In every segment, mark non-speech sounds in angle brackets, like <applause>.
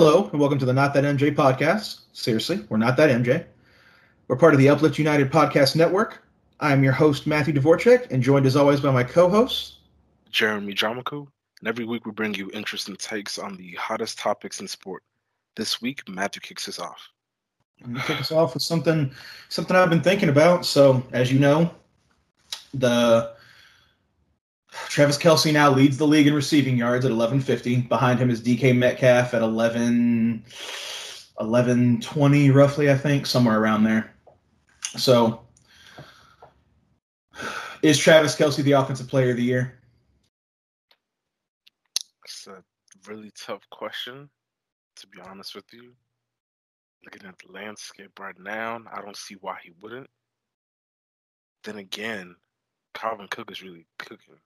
Hello, and welcome to the Not That MJ podcast. Seriously, we're not that MJ. We're part of the Uplift United Podcast Network. I'm your host, Matthew Dvorak, and joined as always by my co host, Jeremy Jamaku. And every week we bring you interesting takes on the hottest topics in sport. This week, Matthew kicks us off. I'm gonna kick us off with something something I've been thinking about. So, as you know, the Travis Kelce now leads the league in receiving yards at 1150. Behind him is DK Metcalf at 11 1120 roughly, I think, somewhere around there. So, is Travis Kelce the offensive player of the year? It's a really tough question, to be honest with you. Looking at the landscape right now, I don't see why he wouldn't. Then again, Dalvin Cook is really cooking.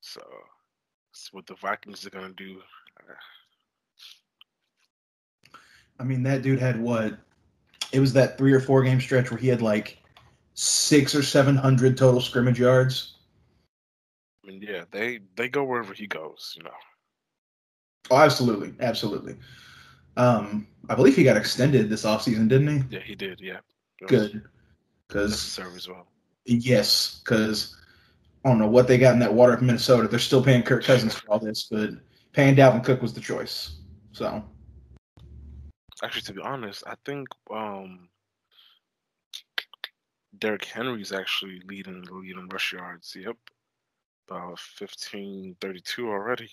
So, what the Vikings are going to do. I mean, that dude had what? It was that three or four game stretch where he had like six or seven hundred total scrimmage yards. I mean, yeah, they they go wherever he goes, you know. Oh, absolutely, absolutely. Um, I believe he got extended this offseason, didn't he? Yeah, he did. Yeah, Good, because necessary as well. yes, because I don't know what they got in that water of Minnesota. They're still paying Kirk Cousins for all this, but paying Dalvin Cook was the choice. So Actually, to be honest, I think um Derrick Henry's actually leading the lead in rush yards. Yep. About fifteen thirty two already.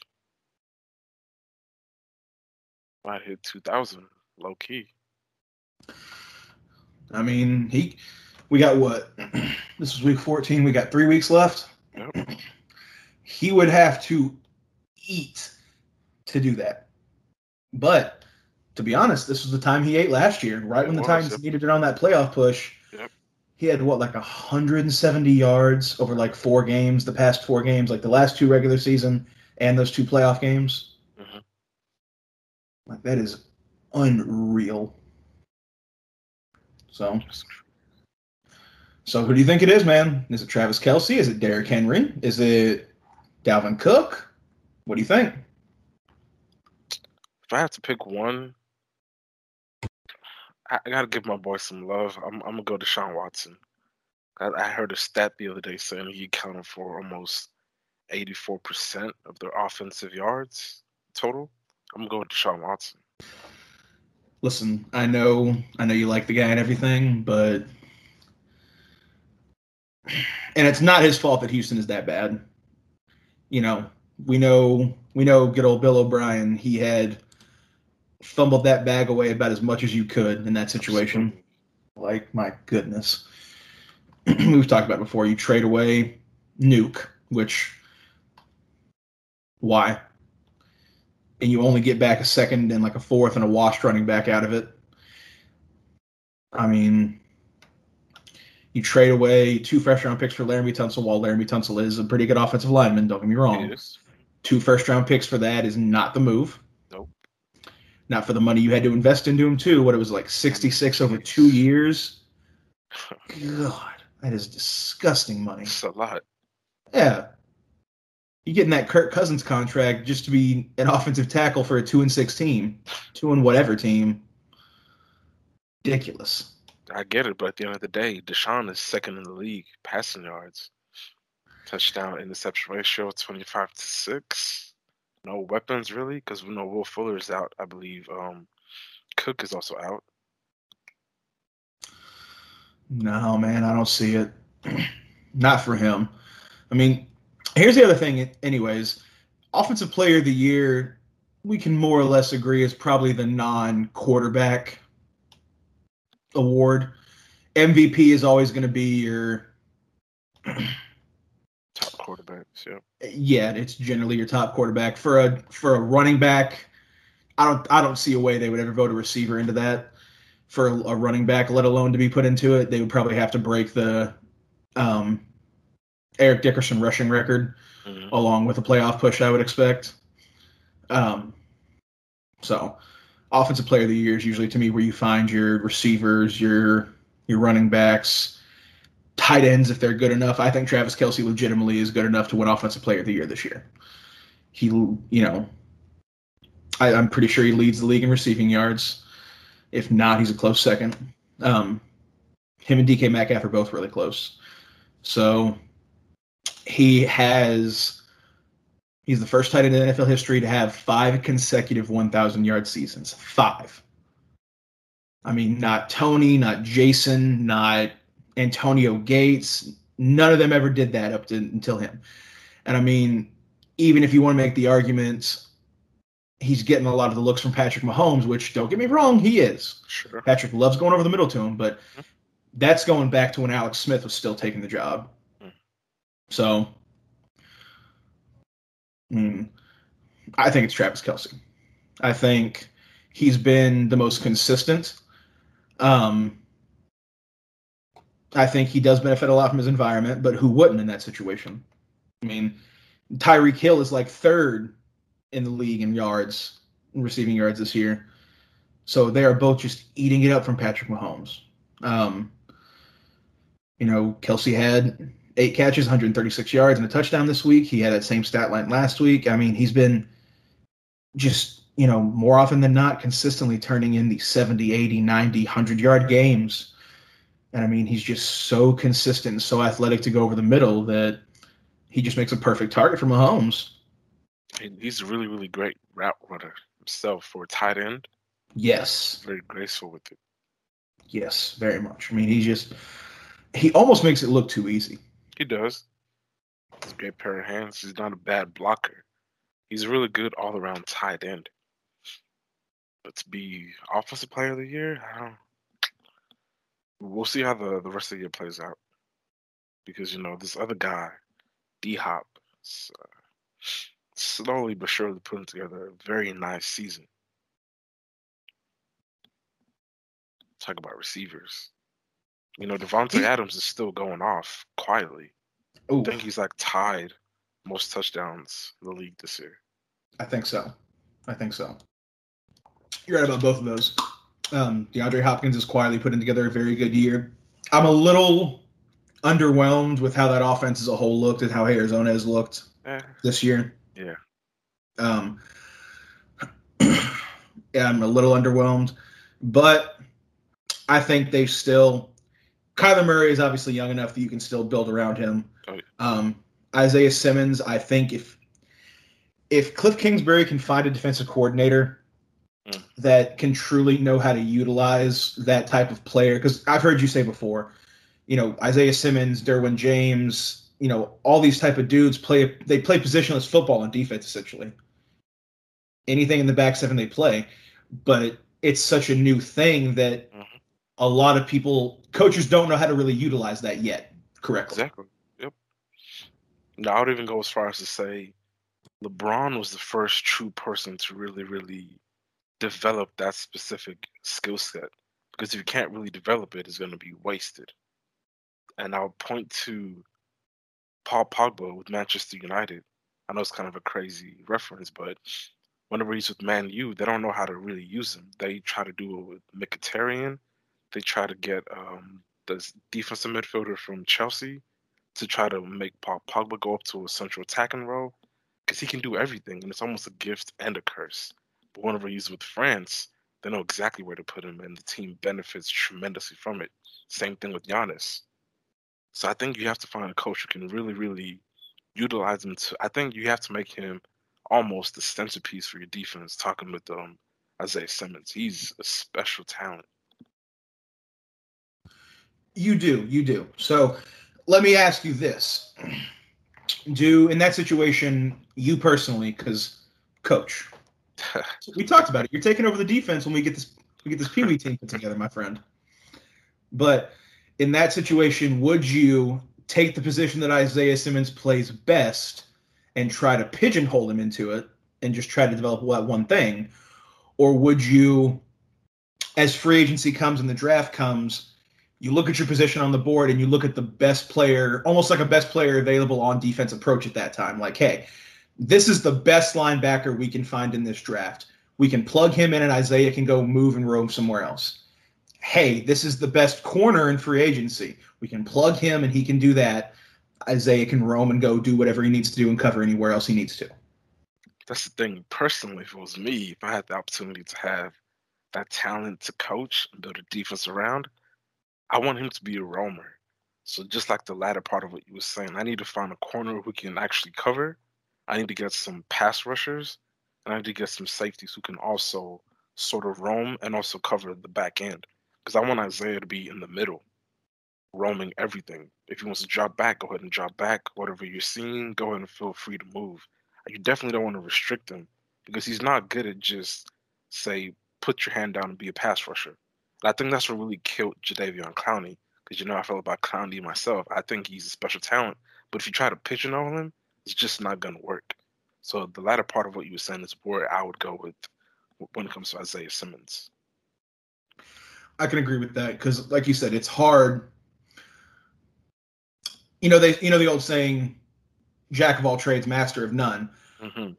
Might hit two thousand, low key. I mean, he. We got what? <clears throat> This was week 14. We got three weeks left. Yep. <clears throat> He would have to eat to do that. But to be honest, this was the time he ate last year, right It when the was, Titans yep. needed it on that playoff push. Yep. He had what, like 170 yards over like four games, the past four games, like the last two regular season and those two playoff games. Mhm. Like that is unreal. So. So who do you think it is, man? Is it Travis Kelce? Is it Derrick Henry? Is it Dalvin Cook? What do you think? If I have to pick one, I, I gotta give my boy some love. I'm, I'm gonna go to Sean Watson. I, I heard a stat the other day saying he accounted for almost 84% of their offensive yards total. I'm gonna go with Deshaun Watson. Listen, I know, I know you like the guy and everything, but and it's not his fault that Houston is that bad. You know, we know, we know. Good old Bill O'Brien. He had fumbled that bag away about as much as you could in that situation. Like, my goodness. <clears throat> We've talked about before. You trade away Nuke, which why? And you only get back a second and like a fourth and a washed running back out of it. I mean, you trade away two first round picks for Laremy Tunsil while Laremy Tunsil is a pretty good offensive lineman, don't get me wrong. Two first round picks for that is not the move. Nope. Not for the money you had to invest into him too. What it was like 66 over two years. <laughs> God, that is disgusting money. It's a lot. Yeah. You're getting that Kirk Cousins contract just to be an offensive tackle for a two and six team, two and whatever team. Ridiculous. I get it, but at the end of the day, Deshaun is second in the league passing yards. Touchdown interception ratio 25 to 6. No weapons really, because we know Will Fuller is out, I believe. Um Cook is also out. No, man, I don't see it. <clears throat> Not for him. I mean, here's the other thing, anyways. Offensive player of the year, we can more or less agree is probably the non quarterback award. MVP is always going to be your, Top quarterbacks, yeah. yeah, it's generally your top quarterback. For a for a running back, I don't I don't see a way they would ever vote a receiver into that. For a, running back, let alone to be put into it, they would probably have to break the um, Eric Dickerson rushing record Mhm. along with a playoff push, I would expect. Um, so, offensive player of the year is usually to me where you find your receivers, your your running backs, tight ends if they're good enough. I think Travis Kelce legitimately is good enough to win offensive player of the year this year. He, you know, I, am pretty sure he leads the league in receiving yards. If not, he's a close second. Um, him and DK Metcalf are both really close. So he has he's the first tight end in NFL history to have five consecutive 1,000 yard seasons. Five. I mean, not Tony, not Jason, not Antonio Gates. None of them ever did that up to until him. And I mean, even if you want to make the argument, he's getting a lot of the looks from Patrick Mahomes, which don't get me wrong, he is. Sure. Patrick loves going over the middle to him, but mm-hmm. that's going back to when Alex Smith was still taking the job. Mm. So, mm, I think it's Travis Kelce. I think he's been the most consistent. Um, I think he does benefit a lot from his environment, but who wouldn't in that situation? I mean, Tyreek Hill is like third in the league in yards, receiving yards this year. So they are both just eating it up from Patrick Mahomes. Um, you know, Kelce had eight catches, 136 yards, and a touchdown this week. He had that same stat line last week. I mean, he's been just, you know, more often than not, consistently turning in the 70, 80, 90, 100 yard games. And I mean, he's just so consistent and so athletic to go over the middle that he just makes a perfect target for Mahomes. And he's a really, really great route runner himself for a tight end. Yes. Very graceful with it. Yes, very much. I mean, he just he almost makes it look too easy. He does. He's a great pair of hands. He's not a bad blocker. He's a really good all around tight end. But to be offensive player of the year, I don't we'll see how the, the rest of the year plays out. Because, you know, this other guy, D Hop, uh, slowly but surely putting together a very nice season. Talk about receivers. You know, Davante Adams is still going off quietly. Ooh. I think he's like tied most touchdowns in the league this year. I think so. I think so. You're right about both of those. Um, DeAndre Hopkins is quietly putting together a very good year. I'm a little underwhelmed with how that offense as a whole looked and how Arizona has looked eh. this year. Yeah. Um, <clears throat> yeah, I'm a little underwhelmed, but I think they still. Kyler Murray is obviously young enough that you can still build around him. Oh, um, Isaiah Simmons, I think if if Cliff Kingsbury can find a defensive coordinator mm. that can truly know how to utilize that type of player, because I've heard you say before, you know Isaiah Simmons, Derwin James, you know all these type of dudes play they play positionless football on defense essentially anything in the back seven they play but it's such a new thing that mm-hmm. a lot of people coaches don't know how to really utilize that yet correctly exactly yep now i would even go as far as to say lebron was the first true person to really really develop that specific skill set because if you can't really develop it it's going to be wasted and i'll point to Paul Pogba with Manchester United. I know it's kind of a crazy reference, but whenever he's with Man U, they don't know how to really use him. They try to do it with Mkhitaryan. They try to get um, the defensive midfielder from Chelsea to try to make Paul Pogba go up to a central attacking role because he can do everything, and it's almost a gift and a curse. But whenever he's with France, they know exactly where to put him, and the team benefits tremendously from it. Same thing with Giannis. So I think you have to find a coach who can really, really utilize him to. I think you have to make him almost the centerpiece for your defense. Talking with um, Isaiah Simmons, he's a special talent. You do, you do. So let me ask you this: Do in that situation, you personally, because coach, <laughs> we talked about it. You're taking over the defense when we get this we get this Pee Wee team put together, my friend. But in that situation, would you take the position that Isaiah Simmons plays best and try to pigeonhole him into it and just try to develop that one thing? Or would you, as free agency comes and the draft comes, you look at your position on the board and you look at the best player, almost like a best player available on defense approach at that time. Like, hey, this is the best linebacker we can find in this draft. We can plug him in and Isaiah can go move and roam somewhere else hey, this is the best corner in free agency. We can plug him and he can do that. Isaiah can roam and go do whatever he needs to do and cover anywhere else he needs to. that's the thing. Personally, if it was me, if I had the opportunity to have that talent to coach and build a defense around, I want him to be a roamer. So just like the latter part of what you were saying, I need to find a corner who can actually cover. I need to get some pass rushers, and I need to get some safeties who can also sort of roam and also cover the back end. Because I want Isaiah to be in the middle, roaming everything. If he wants to drop back, go ahead and drop back. Whatever you're seeing, go ahead and feel free to move. You definitely don't want to restrict him because he's not good at just say put your hand down and be a pass rusher. I think that's what really killed Jadeveon Clowney because you know I felt about Clowney myself. I think he's a special talent, but if you try to pigeonhole him, it's just not gonna work. So the latter part of what you were saying is where I would go with when it comes to Isaiah Simmons. I can agree with that because, like you said, it's hard. You know they, you know the old saying, "Jack of all trades, master of none." Mm-hmm.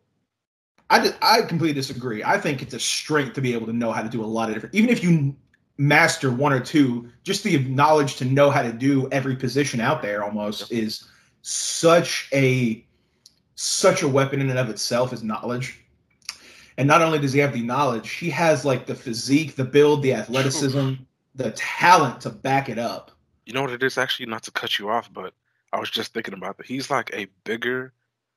I, I completely disagree. I think it's a strength to be able to know how to do a lot of different. Even if you master one or two, just the knowledge to know how to do every position out there almost is such a such a weapon in and of itself is knowledge. And not only does he have the knowledge, he has like the physique, the build, the athleticism, the talent to back it up. You know what it is actually not to cut you off, but I was just thinking about that. He's like a bigger,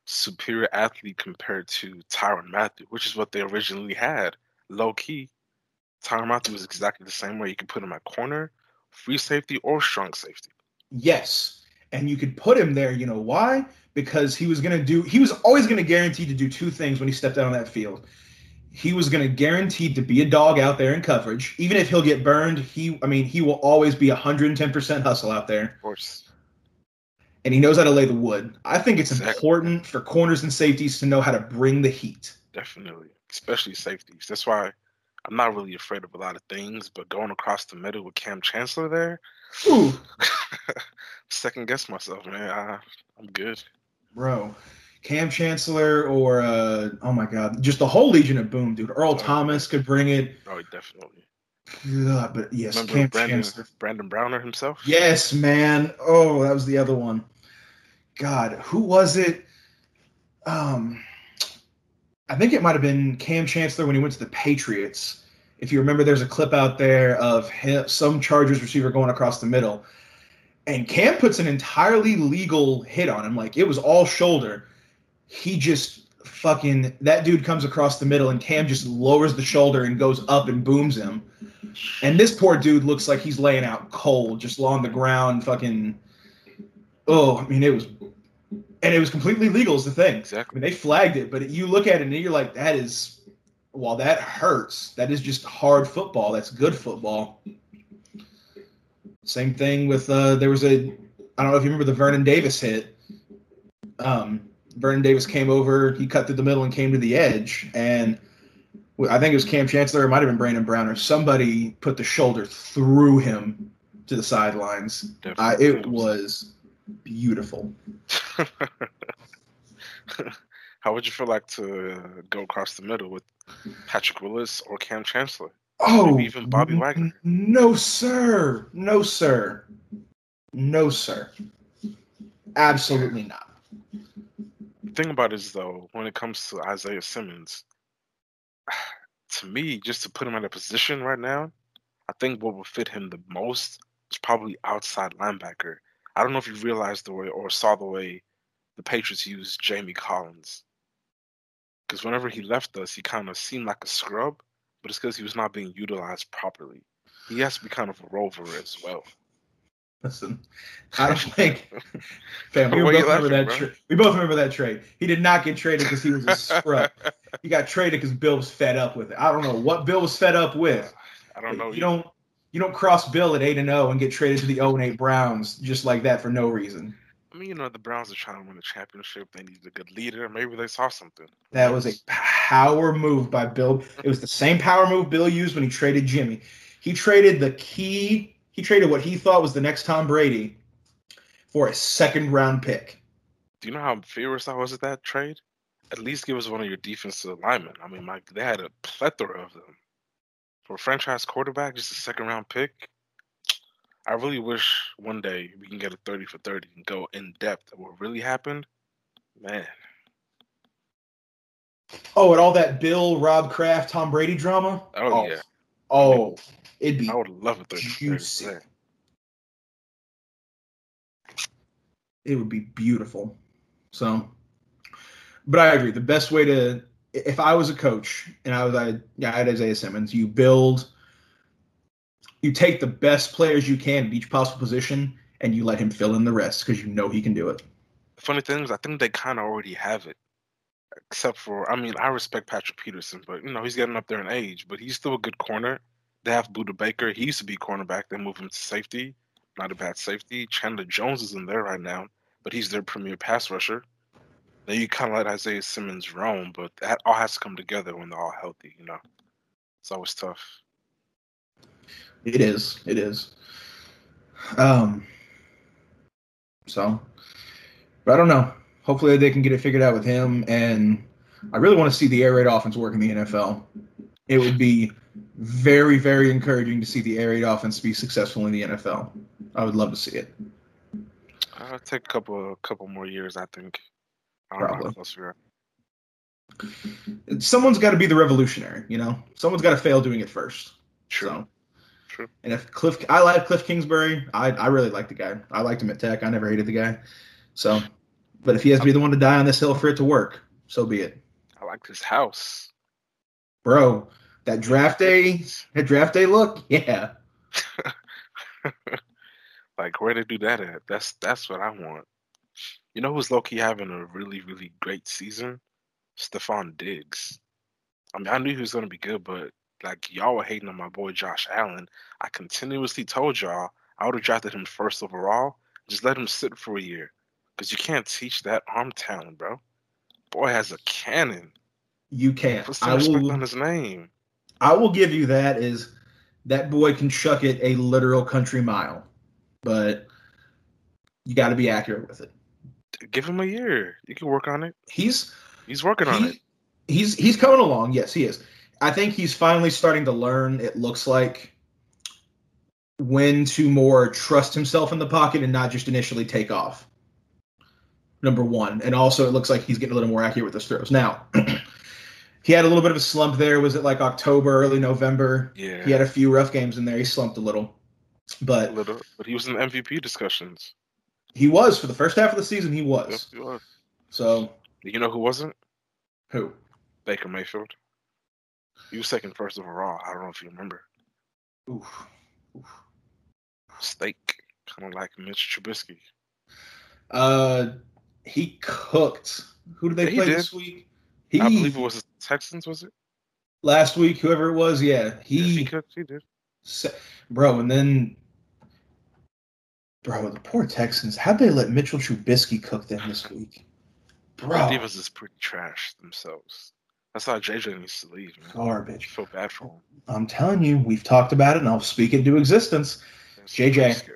superior athlete compared to Tyrann Mathieu, which is what they originally had. Low key, Tyrann Mathieu was exactly the same way. You could put him at corner, free safety, or strong safety. Yes. And you could put him there, you know why? Because he was going to do, he was always going to guarantee to do two things when he stepped out on that field. He was going to guarantee to be a dog out there in coverage. Even if he'll get burned, he, I mean, he will always be 110% hustle out there. Of course. And he knows how to lay the wood. I think it's exactly. important for corners and safeties to know how to bring the heat. Definitely, especially safeties. That's why I'm not really afraid of a lot of things, but going across the middle with Kam Chancellor there, <laughs> second guess myself, man. I, I'm good, bro. Kam Chancellor or uh, oh my god, just the whole Legion of Boom, dude. Earl oh, Thomas could bring it. Oh, definitely. God, but yes, Remember Kam Brandon, Chancellor. Brandon Browner himself. Yes, man. Oh, that was the other one. God, who was it? Um, I think it might have been Kam Chancellor when he went to the Patriots. If you remember, there's a clip out there of him, some Chargers receiver going across the middle, and Cam puts an entirely legal hit on him, like it was all shoulder. He just fucking that dude comes across the middle, and Cam just lowers the shoulder and goes up and booms him. And this poor dude looks like he's laying out cold, just on the ground, fucking. Oh, I mean, it was and it was completely legal is the thing. Exactly. I mean, they flagged it, but you look at it and you're like, that is, while that hurts, that is just hard football. That's good football. Same thing with uh, there was a, I don't know if you remember the Vernon Davis hit. Um, Vernon Davis came over, he cut through the middle and came to the edge, and I think it was Kam Chancellor, it might have been Brandon Brown, or somebody put the shoulder through him to the sidelines. Uh, it was beautiful. <laughs> How would you feel like to go across the middle with Patrick Willis or Kam Chancellor? Oh, Maybe even Bobby Wagner. No, sir. No, sir. No, sir. Absolutely not. The thing about it is, though, when it comes to Isaiah Simmons, <sighs> to me, just to put him in a position right now, I think what would fit him the most is probably outside linebacker I don't know if you realized the way or saw the way the Patriots used Jamie Collins. Because whenever he left us, he kind of seemed like a scrub, but it's because he was not being utilized properly. He has to be kind of a rover as well. Listen, I don't <laughs> think, <laughs> fam, we both remember that. Tra- we both remember that trade. He did not get traded because he was a scrub. <laughs> he got traded because Bill was fed up with it. I don't know what Bill was fed up with. I don't know. You either. don't you don't cross Bill at eight and zero oh and get traded to the zero and eight Browns just like that for no reason. I mean, you know, the Browns are trying to win a championship. They need a good leader. Maybe they saw something. That was a power move by Bill. It was the same power move Bill used when he traded Jimmy. He traded the key. He traded what he thought was the next Tom Brady for a second round pick. Do you know how furious I was at that trade? At least give us one of your defensive linemen. I mean, my, they had a plethora of them for a franchise quarterback, just a second round pick. I really wish one day we can get a 30 for 30 and go in depth of what really happened. Man. Oh, and all that Bill, Rob Kraft, Tom Brady drama. Oh, yeah, Oh, oh it'd be I would love a third. juicy. third- it would be beautiful. So, but I agree. The best way to, if I was a coach and I was, I, yeah, I had Isaiah Simmons, you build, you take the best players you can at each possible position and you let him fill in the rest because you know he can do it. Funny thing is, I think they kind of already have it. Except for, I mean, I respect Patrick Peterson, but you know he's getting up there in age, but he's still a good corner. They have Budda Baker. He used to be cornerback. They moved him to safety. Not a bad safety. Chandler Jones is in there right now, but he's their premier pass rusher. Then you kind of let Isaiah Simmons roam, but that all has to come together when they're all healthy. You know, it's always tough. It is. It is. Um. So, but I don't know. Hopefully they can get it figured out with him, and I really want to see the air raid offense work in the NFL. It would be very, very encouraging to see the air raid offense be successful in the NFL. I would love to see it. I'll take a couple, a couple more years, I think. I don't know Probably. how close we are. Someone's got to be the revolutionary, you know. Someone's got to fail doing it first. True. So, True. and if Cliff, I like Cliff Kingsbury. I I really like the guy. I liked him at Tech. I never hated the guy. So, but if he has to be the one to die on this hill for it to work, so be it, I like this house. bro. That draft day, that draft day look, yeah. <laughs> Like where they do that at? That's that's what I want. You know who's low key having a really really great season? Stefon Diggs. I mean, I knew he was gonna be good, but like y'all were hating on my boy Josh Allen. I continuously told y'all I would have drafted him first overall. Just let him sit for a year, because you can't teach that arm talent, bro. Boy has a cannon. You can't. Put some I respect will. on his name. I will give you that. Is that boy can chuck it a literal country mile, but you got to be accurate with it. Give him a year. You can work on it. He's He's working on it. he's he's coming along. Yes, he is. I think he's finally starting to learn. It looks like when to more trust himself in the pocket and not just initially take off. Number one, and also it looks like he's getting a little more accurate with his throws. Now, <clears throat> he had a little bit of a slump there. Was it like October, early November? Yeah. He had a few rough games in there. He slumped a little, a but little, but he was in MVP discussions. He was for the first half of the season. He was. he was. So You know who wasn't? who? Baker Mayfield. He was second first overall. I don't know if you remember. Oof. Steak, kind of like Mitch Trubisky. Uh, he cooked. Who did they He play this week? He I believe it was the Texans. Was it? last week. Whoever it was, yeah, he he, cooked. He did. bro, and then, bro, the poor Texans. How'd they let Mitchell Trubisky cook them this week, Bro. The? Divas is pretty trash themselves. That's how JJ needs to leave, man. I Garbage. feel bad for him. I'm telling you, we've talked about it, and I'll speak it into existence. JJ.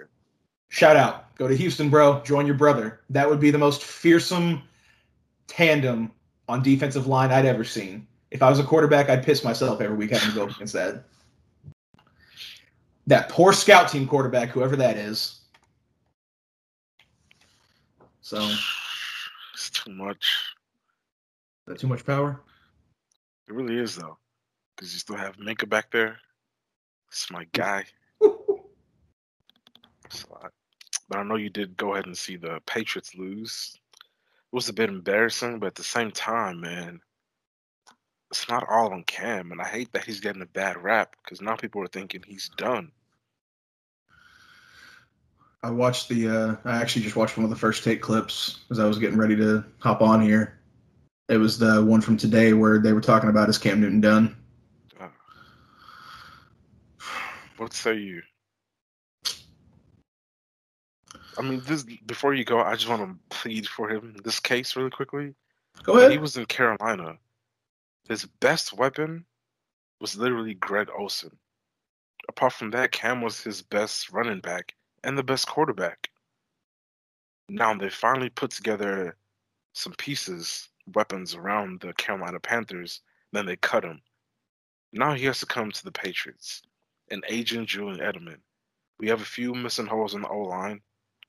Shout out. Go to Houston, bro. Join your brother. That would be the most fearsome tandem on defensive line I'd ever seen. If I was a quarterback, I'd piss myself every week having to go against that. That poor scout team quarterback, whoever that is. So, It's too much. that too much power? It really is though, because you still have Minka back there. It's my guy. <laughs> It's a lot. But I know you did go ahead and see the Patriots lose. It was a bit embarrassing, but at the same time, man, it's not all on Cam, and I hate that he's getting a bad rap because now people are thinking he's done. I watched the. Uh, I actually just watched one of the first take clips as I was getting ready to hop on here. It was the one from today where they were talking about is Cam Newton done. <sighs> What say you? I mean, this before you go, I just want to plead for him this case really quickly. Go When ahead. he was in Carolina, his best weapon was literally Greg Olsen. Apart from that, Cam was his best running back and the best quarterback. Now they finally put together some pieces, weapons around the Carolina Panthers, then they cut him. Now he has to come to the Patriots. An aging Julian Edelman. We have a few missing holes in the O line.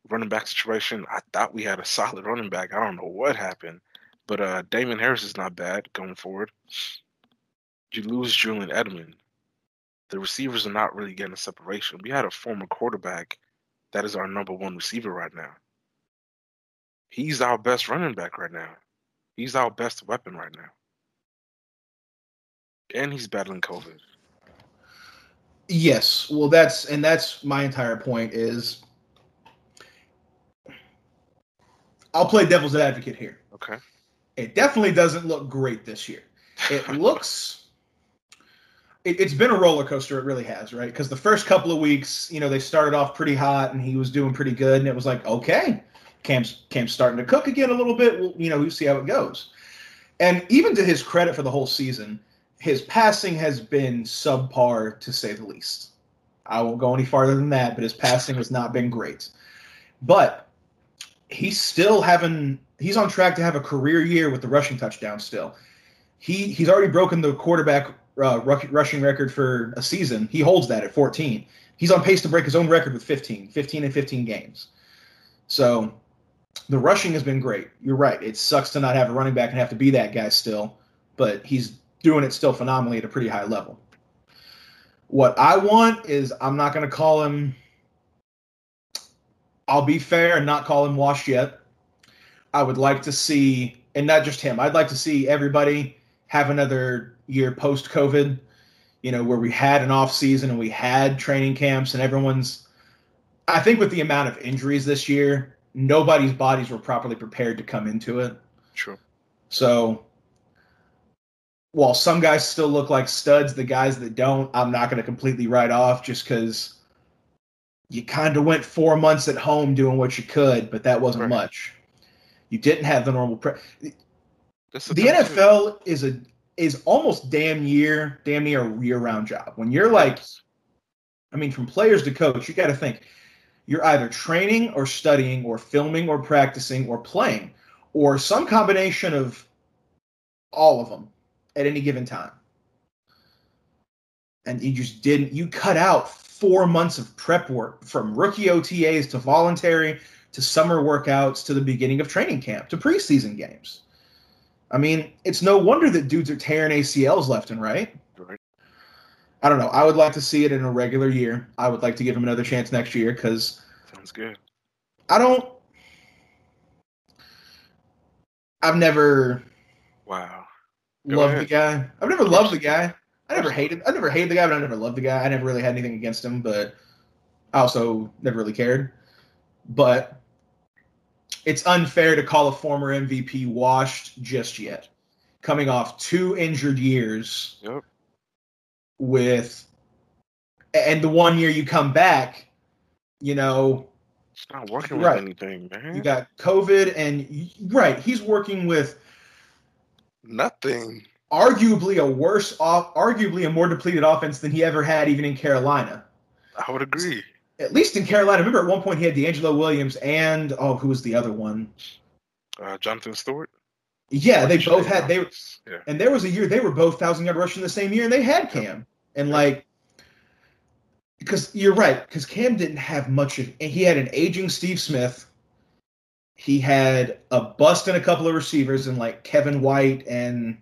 Running back situation, I thought we had a solid running back. I don't know what happened. But uh, Damien Harris is not bad going forward. You lose Julian Edelman. The receivers are not really getting a separation. We had a former quarterback that is our number one receiver right now. He's our best running back right now. He's our best weapon right now. And he's battling COVID. Yes. Well, that's and that's my entire point is I'll play devil's advocate here. Okay. It definitely doesn't look great this year. It <laughs> looks it, has been a roller coaster. It really has, right? Because the first couple of weeks, you know, they started off pretty hot and he was doing pretty good, and it was like, okay, Cam's Cam's starting to cook again a little bit. Well, you know, we'll see how it goes. And even to his credit for the whole season, his passing has been subpar to say the least. I won't go any farther than that, but his passing has not been great. But he's still having he's on track to have a career year with the rushing touchdown still. He he's already broken the quarterback uh, rushing record for a season. He holds that at 14. He's on pace to break his own record with 15, 15 and 15 games. So the rushing has been great. You're right. It sucks to not have a running back and have to be that guy still, but he's doing it still phenomenally at a pretty high level. What I want is I'm not going to call him. I'll be fair and not call him washed yet. I would like to see, and not just him. I'd like to see everybody have another year post COVID. You know, where we had an off season and we had training camps, and everyone's. I think with the amount of injuries this year, nobody's bodies were properly prepared to come into it. True. So while some guys still look like studs, the guys that don't, I'm not going to completely write off just because you kind of went four months at home doing what you could, but that wasn't right. much. You didn't have the normal. Pre- the, NFL is a is almost damn year, damn near a year round job. When you're like, I mean, from players to coach, you got to think you're either training or studying or filming or practicing or playing or some combination of all of them at any given time. And you just didn't, you cut out four months of prep work from rookie OTAs to voluntary to summer workouts to the beginning of training camp to preseason games. I mean, it's no wonder that dudes are tearing ACLs left and right. right. I don't know. I would like to see it in a regular year. I would like to give him another chance next year because sounds good. I don't. I've never. Wow. Go loved ahead. the guy. I've never loved the guy. I never hated. I never hated the guy, but I never loved the guy. I never really had anything against him, but I also never really cared. But it's unfair to call a former MVP washed just yet, coming off two injured years. Yep. With, and the one year you come back, you know. It's not working right. with anything, man. You got COVID, and right, he's working with nothing. Arguably a worse off, arguably a more depleted offense than he ever had, even in Carolina. I would agree at least in Carolina. Remember at one point he had DeAngelo Williams and oh, who was the other one? Uh, Jonathan Stewart. Yeah, they both had they yeah. and there was a year they were both thousand yard rushing the same year, and they had Cam and like because you're right because Cam didn't have much of he had an aging Steve Smith. He had a bust in a couple of receivers and like Kevin White and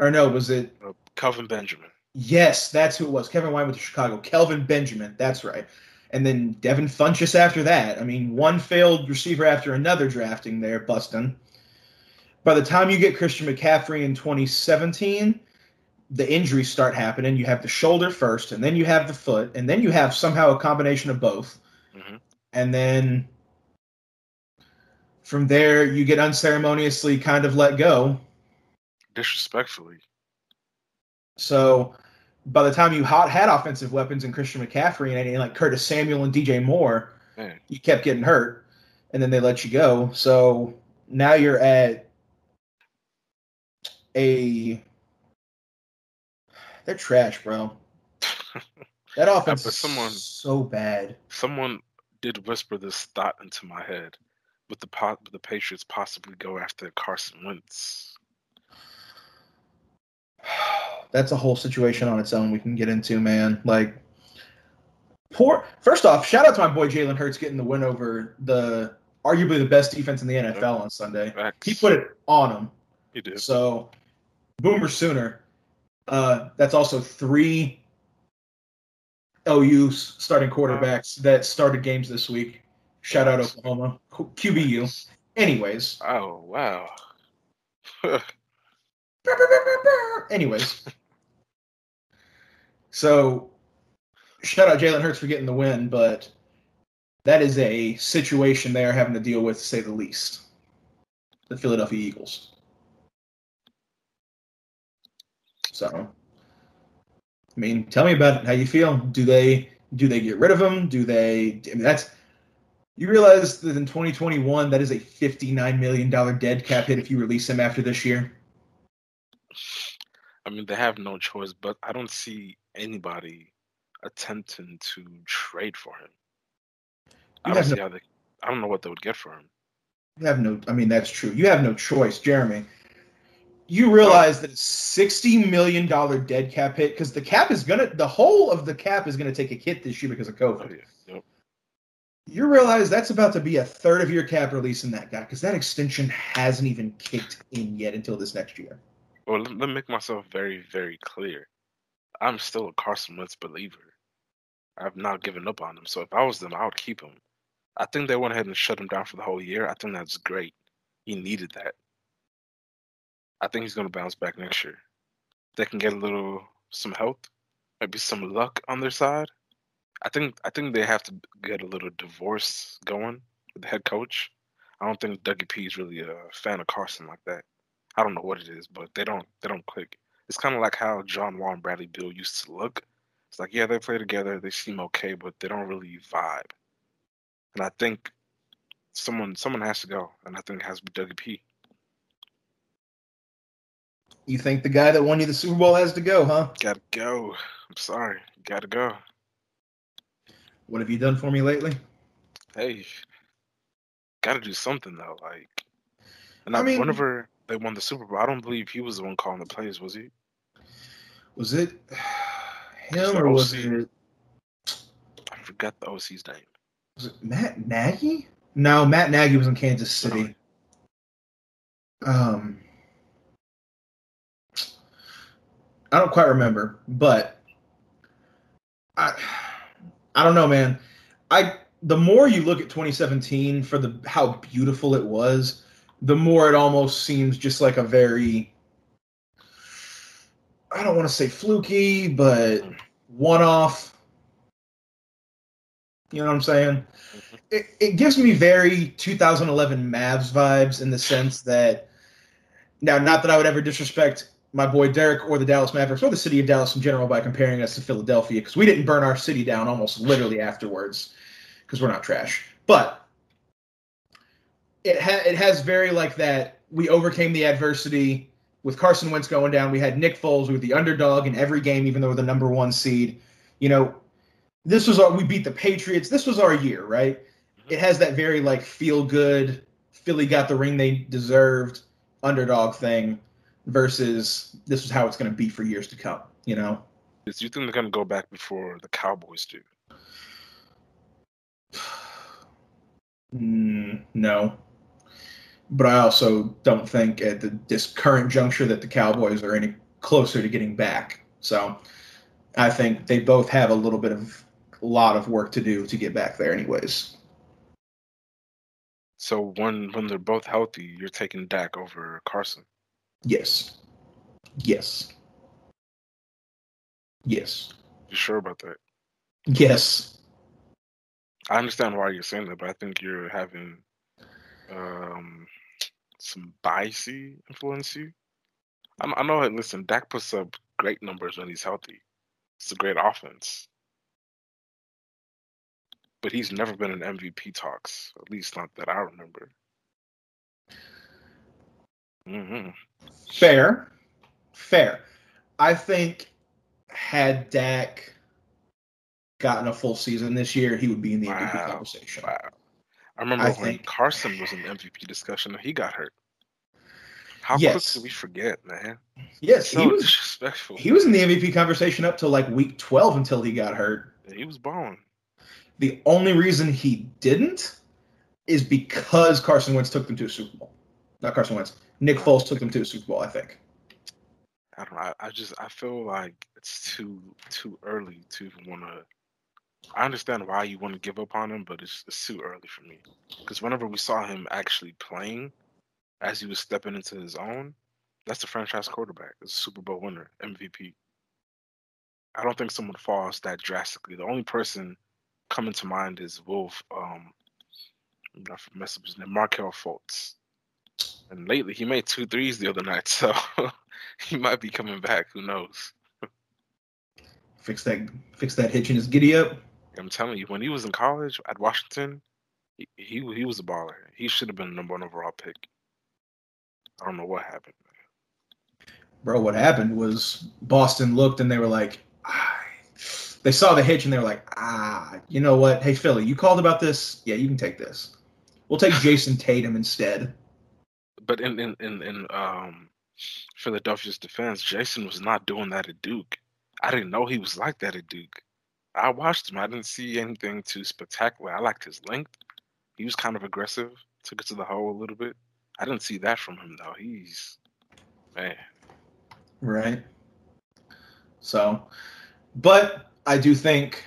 or no, was it uh, Kelvin Benjamin? Yes, that's who it was. Kevin White with Chicago. Kelvin Benjamin. That's right and then Devin Funchess after that. I mean, one failed receiver after another drafting there, busting. By the time you get Christian McCaffrey in 2017, the injuries start happening. You have the shoulder first, and then you have the foot, and then you have somehow a combination of both. Mm-hmm. And then from there, you get unceremoniously kind of let go. Disrespectfully. So by the time you hot, had offensive weapons and Christian McCaffrey and, and like Curtis Samuel and DJ Moore, Man. you kept getting hurt, and then they let you go. So now you're at a they're trash, bro. That offense yeah, someone, is so bad. Someone did whisper this thought into my head: would the would the Patriots possibly go after Carson Wentz? That's a whole situation on its own we can get into, man. Like, poor. First off, shout out to my boy Jalen Hurts getting the win over the arguably the best defense in the NFL on Sunday. Facts. He put it on him. He did. So, Boomer Sooner. Uh, that's also three OU starting quarterbacks that started games this week. Shout out Oklahoma, QBU. Anyways, Oh wow. <laughs> anyways. So, shout out Jalen Hurts for getting the win, but that is a situation they are having to deal with, to say the least. The Philadelphia Eagles. So, I mean, tell me about it. How you feel? Do they do they get rid of him? Do they? I mean, that's you realize that in 2021 that is a 59 million dollar dead cap hit if you release him after this year. I mean, they have no choice, but I don't see anybody attempting to trade for him. I don't no- how they. I don't know what they would get for him. You have no. I mean, that's true. You have no choice, Jeremy. You realize that a sixty million dollar dead cap hit because the cap is gonna. The whole of the cap is gonna take a hit this year because of Oh, COVID. yeah. Yep. You realize that's about to be a third of your cap release in that guy because that extension hasn't even kicked in yet until this next year. Well, let me make myself very, very clear. I'm still a Carson Wentz believer. I've not given up on him. So if I was them, I would keep him. I think they went ahead and shut him down for the whole year. I think that's great. He needed that. I think he's going to bounce back next year. They can get a little some health, maybe some luck on their side. I think I think they have to get a little divorce going with the head coach. I don't think Dougie P is really a fan of Carson like that. I don't know what it is, but they don't they don't click. It's kind of like how John Wall and Bradley Beal used to look. It's like yeah, they play together, they seem okay, but they don't really vibe. And I think someone someone has to go, and I think it has to be Dougie P. You think the guy that won you the Super Bowl has to go, huh? Gotta go. I'm sorry, gotta go. What have you done for me lately? Hey, gotta do something though. Like, and I I mean- whenever they won the Super Bowl, I don't believe he was the one calling the plays, was he? Was it <sighs> him or was it I forgot the OC's name. was it Matt Nagy? No, Matt Nagy was in Kansas City. Um, I don't quite remember, but I I don't know, man. I the more you look at 2017 for the how beautiful it was, the more it almost seems just like a very I don't want to say fluky, but mm-hmm. one off. You know what I'm saying? Mm-hmm. It, it gives me very 2011 Mavs vibes in the sense that now, not that I would ever disrespect my boy Derek or the Dallas Mavericks or the city of Dallas in general by comparing us to Philadelphia because we didn't burn our city down almost literally afterwards because we're not trash. But it ha- it has very like that. We overcame the adversity with Carson Wentz going down. We had Nick Foles, we were the underdog in every game, even though we're the number one seed. You know, this was our we beat the Patriots. This was our year, right? It has that very like feel good. Philly got the ring they deserved underdog thing versus this is how it's going to be for years to come. You know, Do you think they're gonna go back before the Cowboys do? <sighs> Mm, no. But I also don't think at the, this current juncture that the Cowboys are any closer to getting back. So I think they both have a little bit of a lot of work to do to get back there, anyways. So when when they're both healthy, you're taking Dak over Carson. Yes. Yes. Yes. You sure about that? Yes. I understand why you're saying that, but I think you're having um, some biasy influence you. I, I know. Listen, Dak puts up great numbers when he's healthy. It's a great offense, but he's never been in MVP talks. At least not that I remember. hmm Fair. Fair. I think had Dak gotten a full season this year, he would be in the MVP Wow. conversation. Wow. I remember I when think- Carson was in the MVP discussion and he got hurt. How Yes. quick we forget, man? Yes, So he was disrespectful. he was in the MVP conversation up to like week 12 until he got hurt. He was balling. The only reason he didn't is because Carson Wentz took them to a Super Bowl. Not Carson Wentz. Nick Foles took them to a Super Bowl, I think. I don't know. I, I just I feel like it's too too early to want to. I understand why you want to give up on him, but it's, it's too early for me. Because whenever we saw him actually playing, as he was stepping into his own, that's the franchise quarterback, the Super Bowl winner, MVP. I don't think someone falls that drastically. The only person coming to mind is Wolf. Um, I mess up his name, Markelle Fultz. And lately, he made two threes the other night, <laughs> so he might be coming back. Who knows? Fix that, fix that hitch in his giddy up. I'm telling you, when he was in college at Washington, he he, he was a baller. He should have been the number one overall pick. I don't know what happened. Bro, what happened was Boston looked and they were like, ah. they saw the hitch and they were like, ah, you know what? Hey, Philly, you called about this? Yeah, you can take this. We'll take Jason <laughs> Tatum instead. But in in in, in um, Philadelphia's defense, Jason was not doing that at Duke. I didn't know he was like that at Duke. I watched him. I didn't see anything too spectacular. I liked his length. He was kind of aggressive, took it to the hole a little bit. I didn't see that from him though. He's man. Right. So, but I do think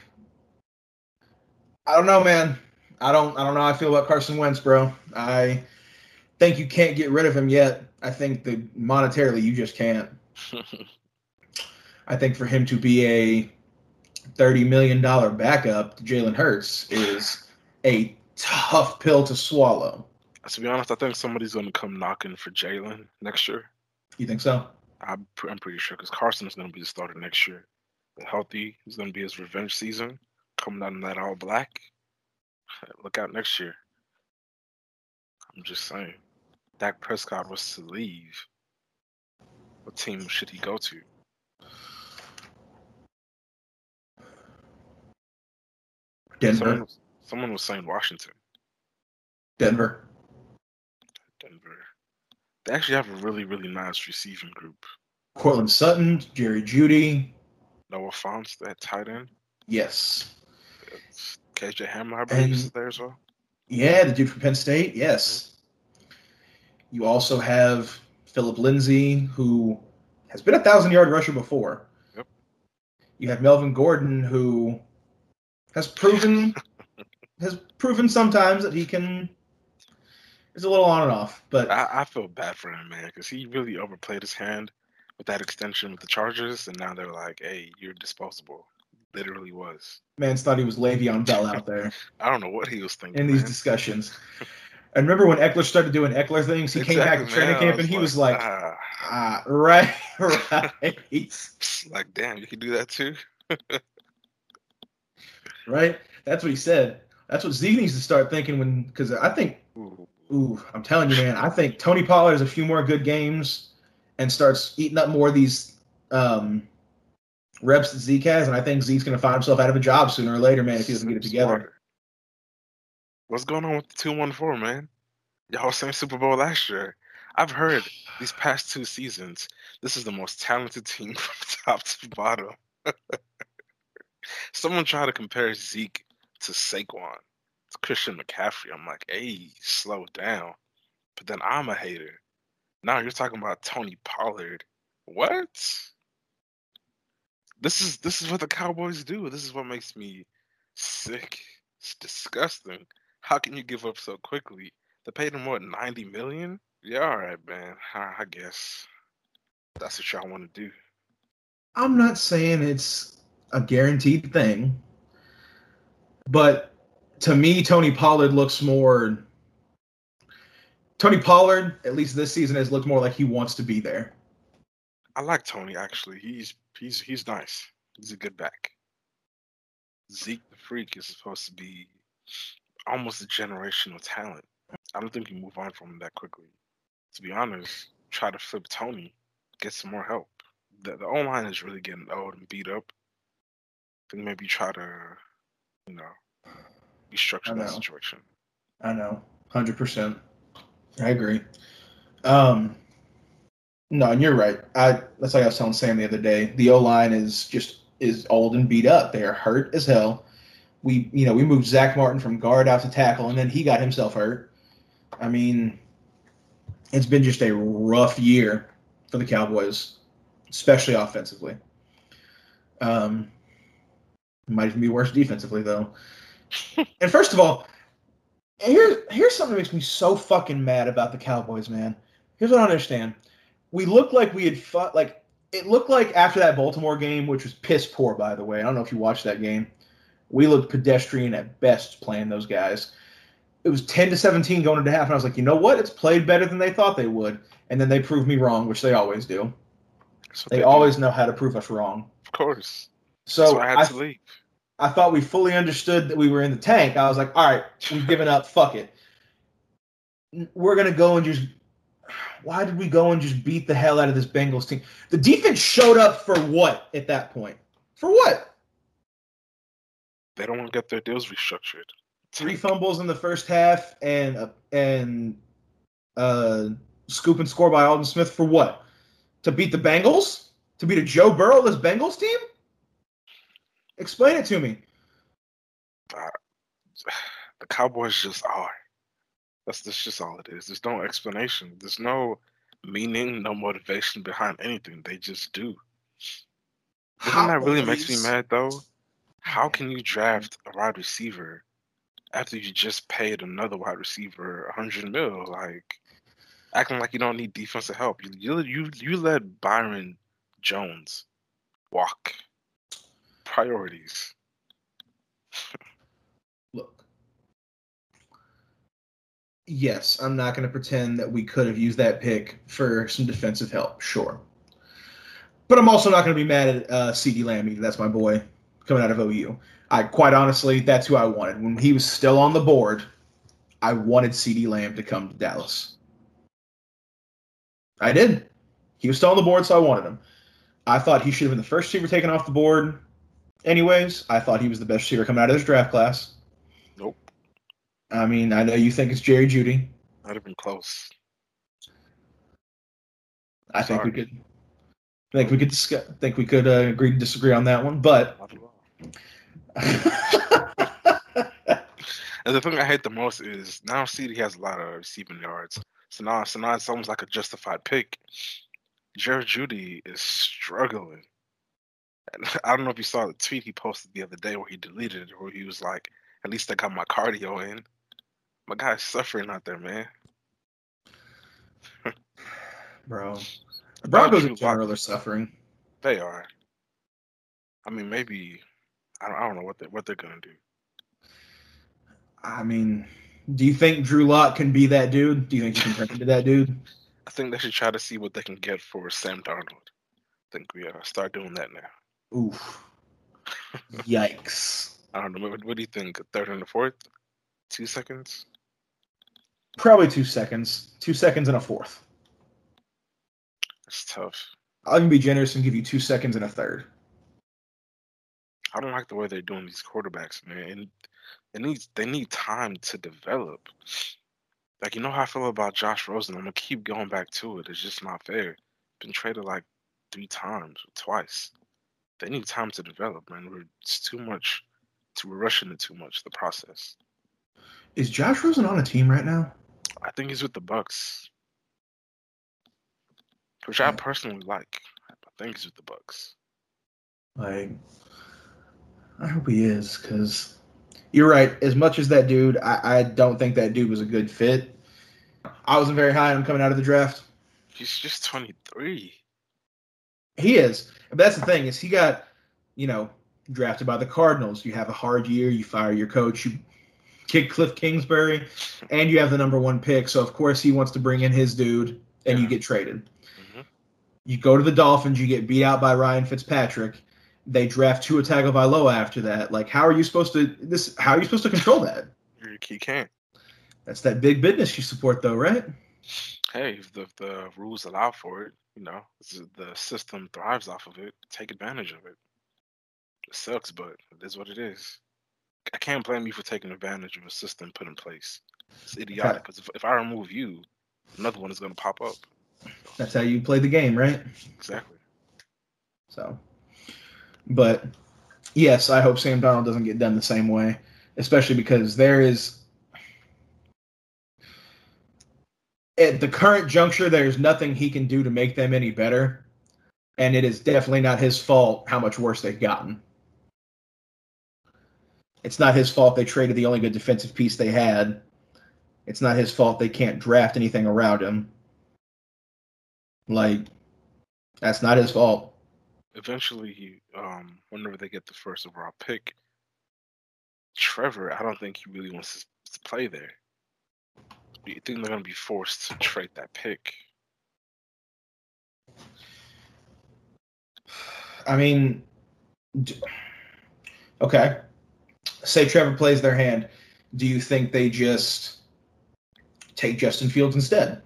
I don't know, man. I don't I don't know how I feel about Carson Wentz, bro. I think you can't get rid of him yet. I think that monetarily you just can't. <laughs> I think for him to be a thirty million dollar backup to Jalen Hurts is a tough pill to swallow. To be honest, I think somebody's going to come knocking for Jalen next year. You think so? I'm, I'm pretty sure because Carson's going to be the starter next year. Healthy, he's going to be his revenge season. Coming out in that all black. <sighs> Look out next year. I'm just saying. Dak Prescott was to leave. What team should he go to? Denver. Someone, someone was saying Washington. Denver. Denver. They actually have a really, really nice receiving group. Courtland Sutton, Jerry Jeudy. Noah Fant, that tight end. Yes. It's KJ Hamler, I believe, is there as well. Yeah, the dude from Penn State. Yes. Mm-hmm. You also have Phillip Lindsay, who has been a thousand yard rusher before. Yep. You have Melvin Gordon, who has proven has proven sometimes that he can is a little on and off, but I, I feel bad for him, man, because he really overplayed his hand with that extension with the Chargers, and now they're like, "Hey, you're disposable." Literally was. Man thought he was Le'Veon Bell out there <laughs> I don't know what he was thinking. in these man. discussions. And remember when Ekeler started doing Ekeler things? He came back to Exactly, training man. Camp and he was like, ah. ah, right, <laughs> right. <laughs> like, damn, you can do that too. Right? That's what he said. That's what Zeke needs to start thinking when, because I think, Ooh. I'm telling you, man, I think Tony Pollard has a few more good games and starts eating up more of these um, reps that Zeke has, and I think Zeke's going to find himself out of a job sooner or later, man, if he doesn't get it together. What's going on with the two one four, man? Y'all same Super Bowl last year. I've heard these past two seasons, this is the most talented team <laughs> from top to bottom. <laughs> Someone tried to compare Zeke to Saquon, to Christian McCaffrey. I'm like, hey, slow down. But then I'm a hater. Now you're talking about Tony Pollard. What? This is this is what the Cowboys do. This is what makes me sick. It's disgusting. How can you give up so quickly? They paid him what, ninety million? Yeah, all right, man. I, I guess that's what y'all want to do. I'm not saying it's a guaranteed thing, but to me, Tony Pollard looks more. Tony Pollard, at least this season, has looked more like he wants to be there. I like Tony actually. He's he's he's nice. He's a good back. Zeke the freak is supposed to be almost a generational talent. I don't think you move on from him that quickly. To be honest, try to flip Tony, get some more help. The the O line is really getting old and beat up. Maybe try to, you know, restructure I that situation. I know, hundred percent. I agree. Um, no, and you're right. I that's like I was telling Sam the other day. The O line is just is old and beat up. They are hurt as hell. We you know we moved Zach Martin from guard out to tackle, and then he got himself hurt. I mean, it's been just a rough year for the Cowboys, especially offensively. Um, might even be worse defensively though. and first of all, here's here's something that makes me so fucking mad about the Cowboys, man. Here's what I understand. We looked like we had fought like it looked like after that Baltimore game, which was piss poor, by the way. I don't know if you watched that game. We looked pedestrian at best playing those guys. It was 10 to 17 going into half, and I was like, you know what? It's played better than they thought they would. And then they proved me wrong, which they always do. They, they, always do. know how to prove us wrong. Of course. So I, had I, I thought we fully understood that we were in the tank. I was like, all right, we've given up. Fuck it. We're gonna go and just. Why did we go and just beat the hell out of this Bengals team? The defense showed up for what at that point? For what? They don't want to get their deals restructured. Three fumbles in the first half and uh, and uh, scoop and score by Aldon Smith for what? To beat the Bengals? To beat a Joe Burrow-less Bengals team? Explain it to me. Uh, <sighs> the Cowboys just are. That's, that's just all it is. There's no explanation. There's no meaning, no motivation behind anything. They just do. The thing that really makes me mad though, how <sighs> can you draft a wide receiver after you just paid another wide receiver a hundred mil? Like acting like you don't need defensive help. You you you, you let Byron Jones walk priorities. Look, yes, I'm not going to pretend that we could have used that pick for some defensive help. Sure. But I'm also not going to be mad at uh, CeeDee Lamb either. That's my boy coming out of OU. I quite honestly, that's who I wanted. When he was still on the board, I wanted CeeDee Lamb to come to Dallas. I did. He was still on the board, so I wanted him. I thought he should have been the first receiver taken off the board. Anyways, I thought he was the best receiver coming out of this draft class. Nope. I mean, I know you think it's Jerry Jeudy. I'd have been close. I Sorry. think we could. I think we could discuss. Think we could uh, agree to disagree on that one, but. <laughs> and the thing I hate the most is now CeeDee has a lot of receiving yards, so now so now it's almost like a justified pick. Jerry Jeudy is struggling. <laughs> I don't know if you saw the tweet he posted the other day where he deleted it, where he was like, "At least I got my cardio in." My guy's suffering out there, man. <sighs> Bro, <sighs> the Broncos in general are suffering. They are. I mean, maybe I don't, I don't know what they what they're gonna do. I mean, do you think Drew Lock can be that dude? Do you think he can turn into that dude? <laughs> I think they should try to see what they can get for Sam Darnold. I think we uh, start doing that now. Oof. Yikes. I don't know. What, what do you think? A third and a fourth? Two seconds? Probably two seconds. Two seconds and a fourth. That's tough. I'll even be generous and give you two seconds and a third. I don't like the way they're doing these quarterbacks, man. And they need they need time to develop. Like you know how I feel about Josh Rosen. I'm gonna keep going back to it. It's just not fair. Been traded like three times, twice they need time to develop, man. We're, it's too much. To, we're rushing it too much. The process. Is Josh Rosen on a team right now? I think he's with the Bucks, which I personally like. I think he's with the Bucks. Like, I hope he is, because you're right. As much as that dude, I, I don't think that dude was a good fit. I wasn't very high on him coming out of the draft. He's just 23. He is. But that's the thing is he got, you know, drafted by the Cardinals. You have a hard year. You fire your coach. You kick Cliff Kingsbury, and you have the number one pick. So of course he wants to bring in his dude, and yeah. you get traded. Mm-hmm. You go to the Dolphins. You get beat out by Ryan Fitzpatrick. They draft Tua Tagovailoa after that. Like, how are you supposed to this? How are you supposed to control that? You can't. That's that big business you support, though, right? Hey, if the, if the rules allow for it, you know, the system thrives off of it. Take advantage of it. It sucks, but it is what it is. I can't blame you for taking advantage of a system put in place. It's idiotic because if, if I remove you, another one is going to pop up. That's how you play the game, right? Exactly. So, but Yes, I hope Sam Darnold doesn't get done the same way, especially because there is at the current juncture there's nothing he can do to make them any better, and it is definitely not his fault how much worse they've gotten. It's not his fault they traded the only good defensive piece they had. It's not his fault they can't draft anything around him. Like, that's not his fault. Eventually, he, um, whenever they get the first overall pick, Trevor, I don't think he really wants to play there. You think they're going to be forced to trade that pick? I mean, okay. Say Trevor plays their hand. Do you think they just take Justin Fields instead?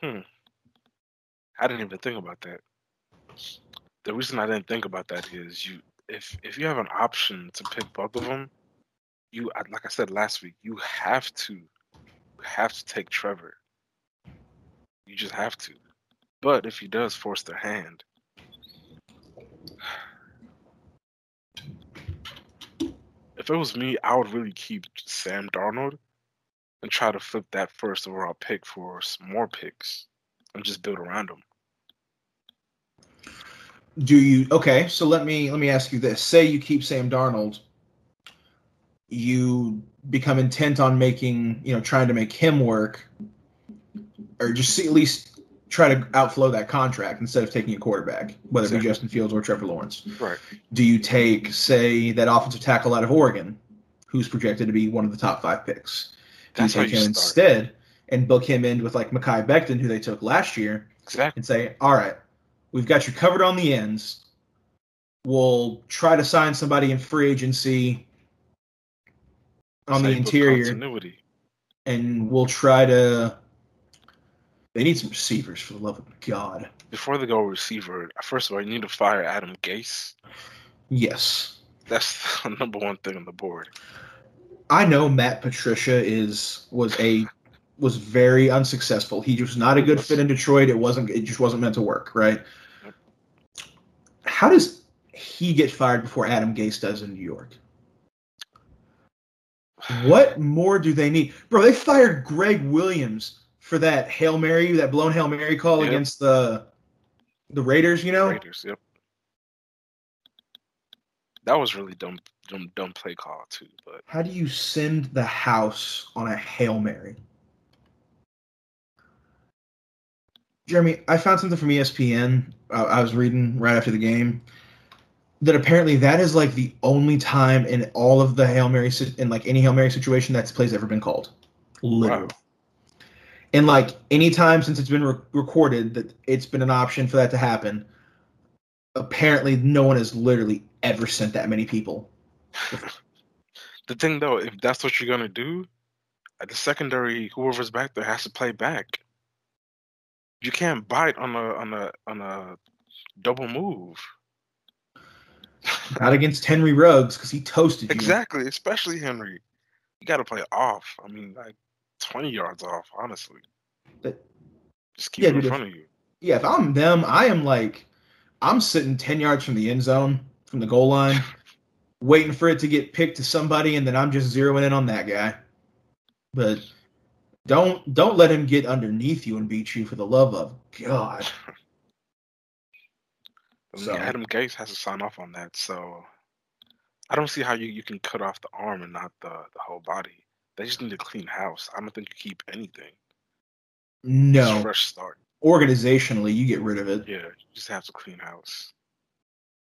Hmm. I didn't even think about that. The reason I didn't think about that is you if if you have an option to pick both of them, you like I said last week, you have to you have to take Trevor. You just have to. But if he does force their hand, if it was me, I would really keep Sam Darnold and try to flip that first overall pick for some more picks and just build around him. Do you okay? So let me let me ask you this: Say you keep Sam Darnold, you become intent on making you know trying to make him work, or just see, at least try to outflow that contract instead of taking a quarterback, whether it be Justin Fields or Trevor Lawrence. Right. Do you take say that offensive tackle out of Oregon, who's projected to be one of the top five picks? Do you That's how take you him start. instead and book him in with like Mekhi Becton, who they took last year, Exactly. and say, all right, we've got you covered on the ends. We'll try to sign somebody in free agency on the interior, Continuity. and we'll try to. They need some receivers for the love of God. Before they go receiver, first of all, you need to fire Adam Gase. Yes. That's the <laughs> number one thing on the board. I know Matt Patricia is was a was very unsuccessful. He was not a good fit in Detroit. It wasn't it just wasn't meant to work, right? How does he get fired before Adam Gase does in New York? What more do they need? Bro, they fired Gregg Williams for that Hail Mary, that blown Hail Mary call Yep. against the the Raiders, you know? Raiders, yep. That was really dumb, dumb, dumb play call too. But How do you send the house on a Hail Mary? Jeremy, I found something from ESPN. Uh, I was reading right after the game that apparently that is like the only time in all of the Hail Mary in like any Hail Mary situation that play's ever been called. Literally. Wow. And like any time since it's been re- recorded that it's been an option for that to happen, apparently no one has literally ever sent that many people. <sighs> the thing though, if that's what you're gonna do, at the secondary, whoever's back there has to play back. You can't bite on a on a on a double move. Not against Henry Ruggs because he toasted you. Exactly, especially Henry. You got to play off. I mean, like twenty yards off, honestly. But- Just keep Yeah, it in dude, if- front of you. Yeah, if I'm them, I am like, I'm sitting 10 yards from the end zone, from the goal line, <laughs> waiting for it to get picked to somebody, and then I'm just zeroing in on that guy. But don't don't let him get underneath you and beat you for the love of God. <laughs> I mean, So- Adam Gase has to sign off on that, so I don't see how you, you can cut off the arm and not the, the whole body. They just need a clean house. I don't think you keep anything. No, fresh start. organizationally, you get rid of it. Yeah, you just have to clean house.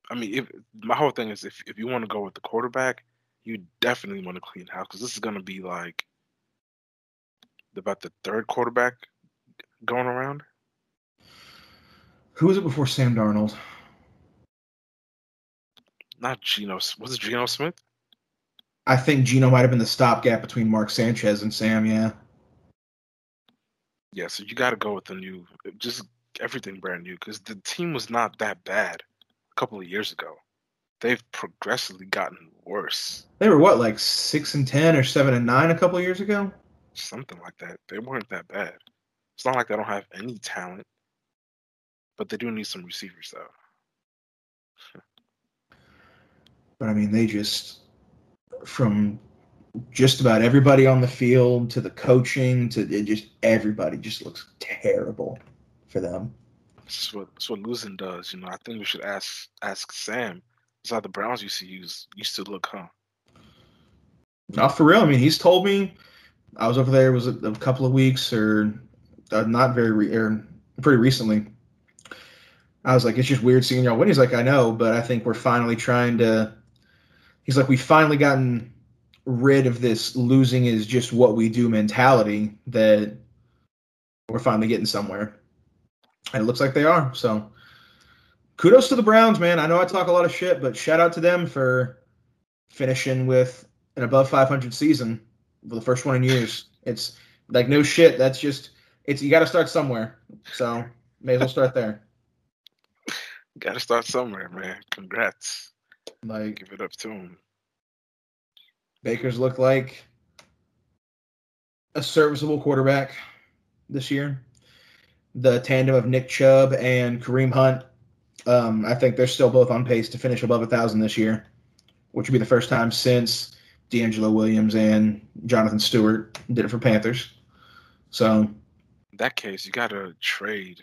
I mean, if my whole thing is if if you want to go with the quarterback, you definitely want to clean house because this is gonna be like about the third quarterback going around. Who was it before Sam Darnold? Not Geno. Was it Geno Smith? I think Geno might have been the stopgap between Mark Sanchez and Sam. Yeah, Yeah, so you got to go with the new, just everything brand new because the team was not that bad a couple of years ago. They've progressively gotten worse, they were what like six and ten or seven and nine a couple of years ago. something like that. They weren't that bad. It's not like they don't have any talent, but they do need some receivers though. But I mean, they just from just about everybody on the field to the coaching to it just everybody just looks terrible for them. That's what that's what losing does. You know, I think we should ask ask Sam. Is how the Browns used to use used to look, huh? Not for real. I mean, he's told me I was over there was a, a couple of weeks or uh, not very re- or pretty recently. I was like, it's just weird seeing y'all win. He's like, I know, but I think we're finally trying to. He's like, we've finally gotten rid of this losing is just what we do mentality that we're finally getting somewhere. And it looks like they are. So kudos to the Browns, man. I know I talk a lot of shit, but shout out to them for finishing with an above 500 season for the first one in years. It's like no shit. That's just it's you got to start somewhere. So may as well start there. <laughs> Got to start somewhere, man. Congrats. Like Give it up to him. Baker's looked like a serviceable quarterback this year. The tandem of Nick Chubb and Kareem Hunt, um, I think they're still both on pace to finish above a thousand this year, which would be the first time since DeAngelo Williams and Jonathan Stewart did it for Panthers. So In that case, you got to trade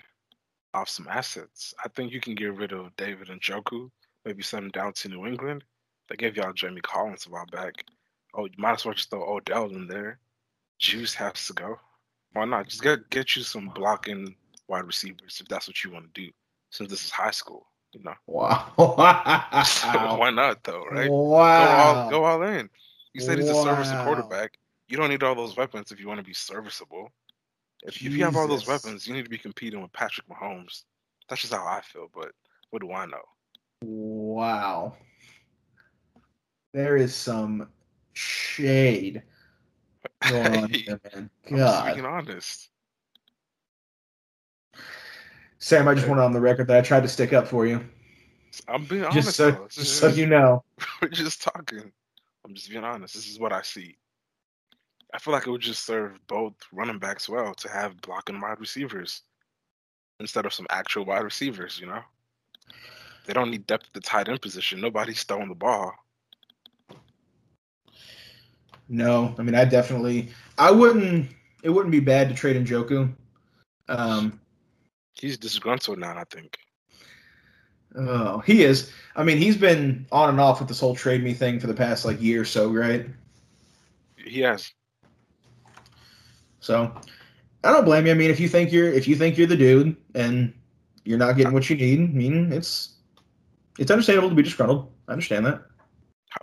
off some assets. I think you can get rid of David Njoku, maybe send them down to New England. They gave y'all Jamie Collins a while back. Oh, you might as well just throw Odell in there. Juice has to go. Why not? Just get get you some blocking wide receivers if that's what you want to do. Since this is high school, you know. wow, <laughs> <laughs> Why not though, right? Go wow, all go all in. You said he's a serviceable Wow. quarterback. You don't need all those weapons if you want to be serviceable. If, if you have all those weapons, you need to be competing with Patrick Mahomes. That's just how I feel, but what do I know? Wow. There is some shade going on here, man. I'm being honest. Sam, I just wanted on the record that I tried to stick up for you, I'm being honest. just so. Just so you know. <laughs> We're just talking. I'm just being honest. This is what I see. I feel like it would just serve both running backs well to have blocking wide receivers instead of some actual wide receivers, you know? They don't need depth at the tight end position. Nobody's throwing the ball. No, I mean I definitely I wouldn't it wouldn't be bad to trade in Njoku. Um He's disgruntled now, I think. oh, he is. I mean, he's been on and off with this whole trade me thing for the past like year or so, right? He has. So I don't blame you. I mean, if you think you're if you think you're the dude and you're not getting what you need, I mean, it's it's understandable to be disgruntled. I understand that.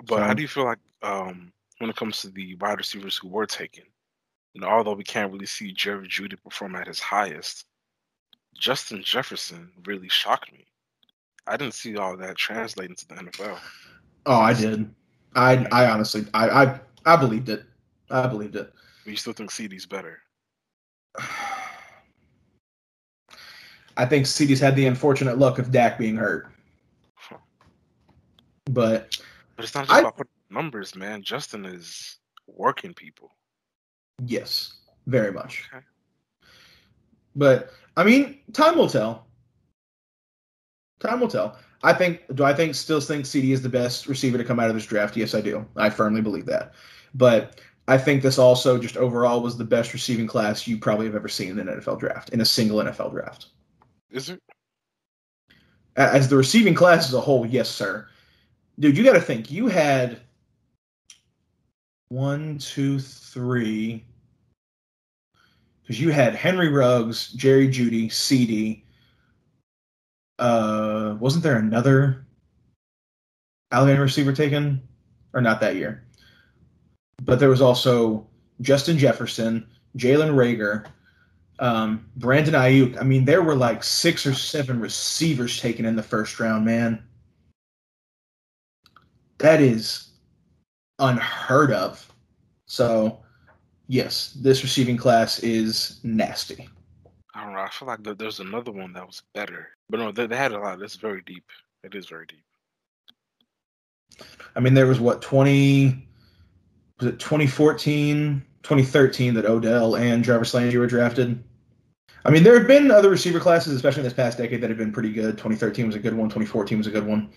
But how do you feel like um, when it comes to the wide receivers who were taken? You know, although we can't really see Jerry Jeudy perform at his highest, Justin Jefferson really shocked me. I didn't see all that translate into the NFL. Oh, I did. I I honestly I I, I believed it. I believed it. But you still think CeeDee's better? <sighs> I think CeeDee's had the unfortunate luck of Dak being hurt. But But it's not just I- about putting numbers, man. Justin is working people. yes, very much. Okay. But I mean, time will tell. Time will tell. I think. Do I think still think CeeDee is the best receiver to come out of this draft? Yes, I do. I firmly believe that. But I think this also just overall was the best receiving class you probably have ever seen in an NFL draft in a single NFL draft. Is it? As the receiving class as a whole, yes, sir. Dude, you got to think. You had one, two, three. Because you had Henry Ruggs, Jerry Jeudy, CeeDee. Uh, wasn't there another Alabama receiver taken, or not that year? But there was also Justin Jefferson, Jalen Reagor, um, Brandon Aiyuk. I mean, there were like six or seven receivers taken in the first round, man. That is unheard of. So, yes, this receiving class is nasty. I don't know. I feel like there's another one that was better. But no, they, they had a lot. It's very deep. It is very deep. I mean, there was what, 20, was it 2014, 2013 that Odell and Jarvis Landry were drafted? I mean, there have been other receiver classes, especially in this past decade, that have been pretty good. 2013 was a good one, 2014 was a good one.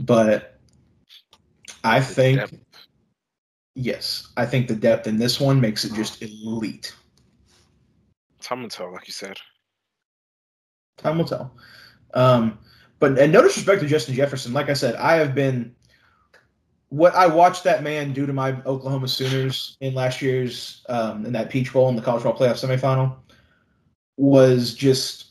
But I The think depth. yes, I think the depth in this one makes it just elite. Time will tell, like you said. Time will tell. Um, but and no disrespect to Justin Jefferson. Like I said, I have been what I watched that man do to my Oklahoma Sooners in last year's um, in that Peach Bowl in the college football playoff semifinal was just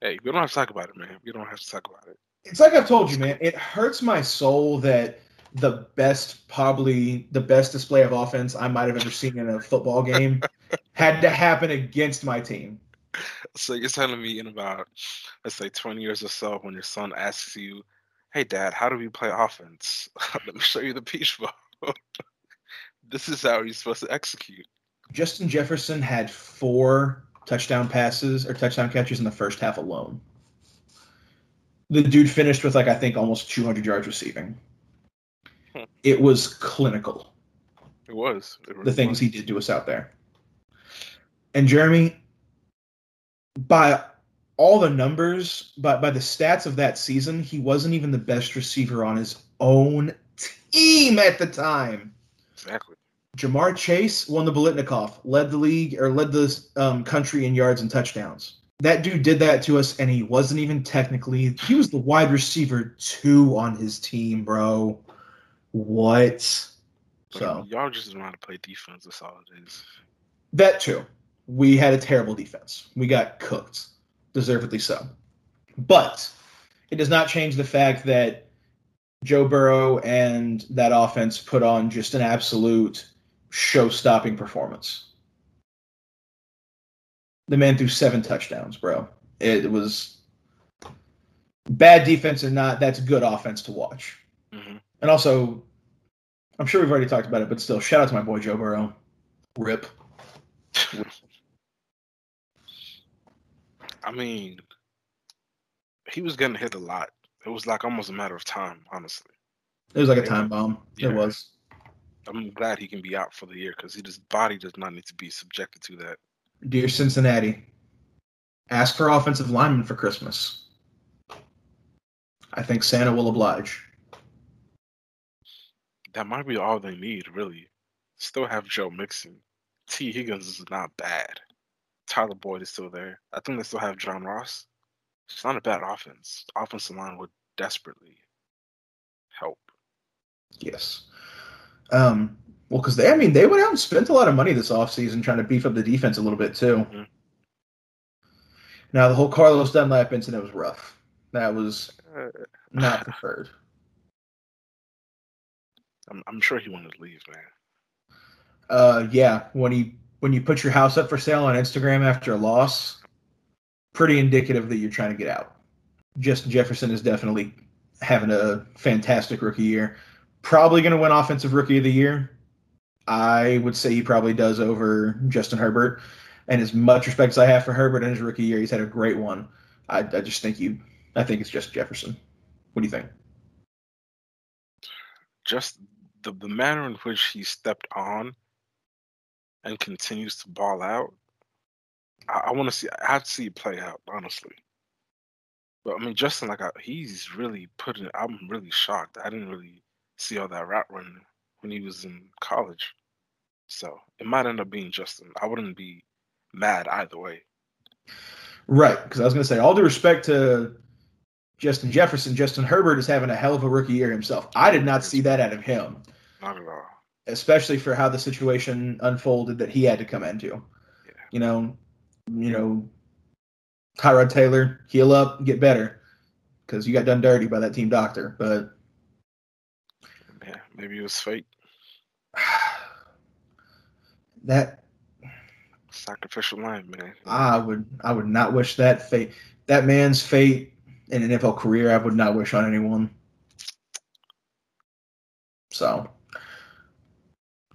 Hey, we don't have to talk about it, man. We don't have to talk about it. It's like I've told you, man. It hurts my soul that the best, probably the best display of offense I might have ever seen in a football game <laughs> had to happen against my team. So you're telling me in about, let's say, 20 years or so, when your son asks you, "Hey, Dad, how do we play offense? <laughs> Let me show you the Peach Bowl. <laughs> this is how you're supposed to execute." Justin Jefferson had four touchdown passes or touchdown catches in the first half alone. The dude finished with like I think almost 200 yards receiving. Hmm. It was clinical. It was it really the things was. he did to us out there. And Jeremy, by all the numbers, but by the stats of that season, he wasn't even the best receiver on his own team at the time. exactly. Ja'Marr Chase won the Biletnikoff, led the league or led the um, country in yards and touchdowns. That dude did that to us, and he wasn't even technically. He was the wide receiver two on his team, bro. What? So y'all just don't know how to play defense. That's all it is. That too. We had a terrible defense. We got cooked, deservedly so. But it does not change the fact that Joe Burrow and that offense put on just an absolute show-stopping performance. The man threw seven touchdowns, bro. It was bad defense or not. That's good offense to watch. hmm And also, I'm sure we've already talked about it, but still, shout out to my boy Joe Burrow. Rip. <laughs> I mean, he was getting hit a lot. It was like almost a matter of time, honestly. It was like a time bomb. Yeah. It was. I'm glad he can be out for the year because his body does not need to be subjected to that. Dear Cincinnati, ask for offensive linemen for Christmas. I think Santa will oblige. That might be all they need, really. Still have Joe Mixon. Tee Higgins is not bad. Tyler Boyd is still there. I think they still have John Ross. It's not a bad offense. Offensive line would desperately help. Yes. Um, well, because they, I mean, they went out and spent a lot of money this offseason trying to beef up the defense a little bit, too. Mhm. Now, the whole Carlos Dunlap incident was rough. That was Uh, not preferred. I'm, I'm sure he wanted to leave, man. Uh, yeah, when you when you put your house up for sale on Instagram after a loss, pretty indicative that you're trying to get out. Justin Jefferson is definitely having a fantastic rookie year. Probably going to win Offensive Rookie of the Year. I would say he probably does over Justin Herbert. And as much respect as I have for Herbert in his rookie year, he's had a great one. I, I just think you. I think it's just Jefferson. What do you think? Just the, the manner in which he stepped on and continues to ball out. I, I want to see. I have to see it play out, honestly. But I mean, Justin, like I, he's really putting. I'm really shocked. I didn't really see all that route running when he was in college. So it might end up being Justin. I wouldn't be mad either way. Right, because I was going to say, all due respect to Justin Jefferson, Justin Herbert is having a hell of a rookie year himself. I did not see that out of him, Not at all. especially for how the situation unfolded that he had to come into. Yeah. You know, you know, Tyrod Taylor, heal up, get better, because you got done dirty by that team doctor. But Yeah, maybe it was fate. <sighs> that Sacrificial line, man. I would, I would not wish that fate, that man's fate in an NFL career. I would not wish on anyone. So,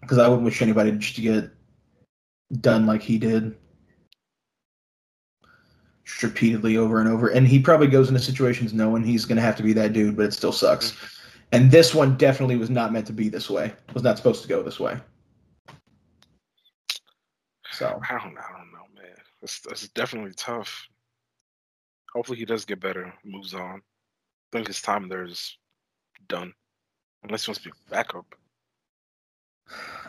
because I wouldn't wish anybody just to get done like he did, just repeatedly over and over. And he probably goes into situations knowing he's going to have to be that dude, but it still sucks. Mm-hmm. And this one definitely was not meant to be this way. Was not supposed to go this way. So, I don't, I don't know, man. It's, it's definitely tough. Hopefully, he does get better, moves on. I think his time there is done, Unless he wants to be backup.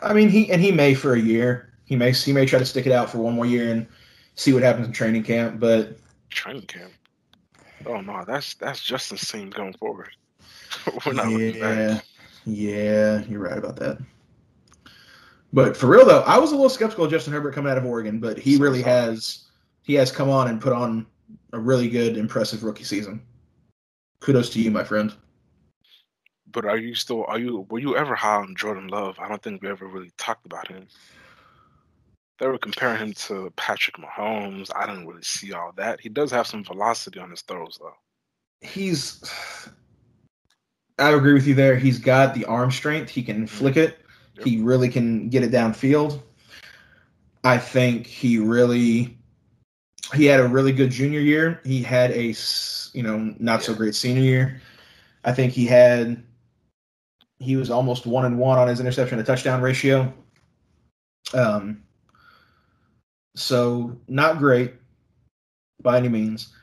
I mean, he and he may for a year. He may he may try to stick it out for one more year and see what happens in training camp. But training camp. Oh no, that's that's just the same going forward. <laughs> We're not yeah, yeah, you're right about that. But for real though, I was a little skeptical of Justin Herbert coming out of Oregon, but he really has he has come on and put on a really good, impressive rookie season. Kudos to you, my friend. But are you still are you were you ever high on Jordan Love? I don't think we ever really talked about him. They were comparing him to Patrick Mahomes. I didn't really see all that. He does have some velocity on his throws though. He's I agree with you there. He's got the arm strength. He can flick mm-hmm. it. Yep. He really can get it downfield. I think he really he had a really good junior year. He had a you know not so great senior year. I think he had he was almost one and one on his interception to touchdown ratio. Um, so not great by any means.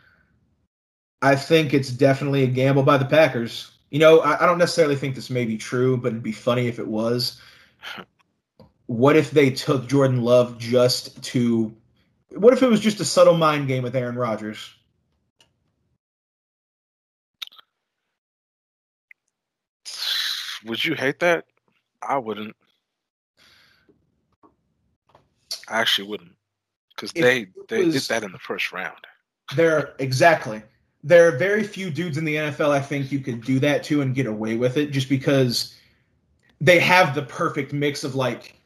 I think it's definitely a gamble by the Packers. You know, I, I don't necessarily think this may be true, but it'd be funny if it was. What if they took Jordan Love just to what if it was just a subtle mind game with Aaron Rodgers? Would you hate that? I wouldn't. I actually wouldn't, because they they was, did that in the first round. There are, exactly. There are very few dudes in the NFL I think you could do that to and get away with it, just because they have the perfect mix of like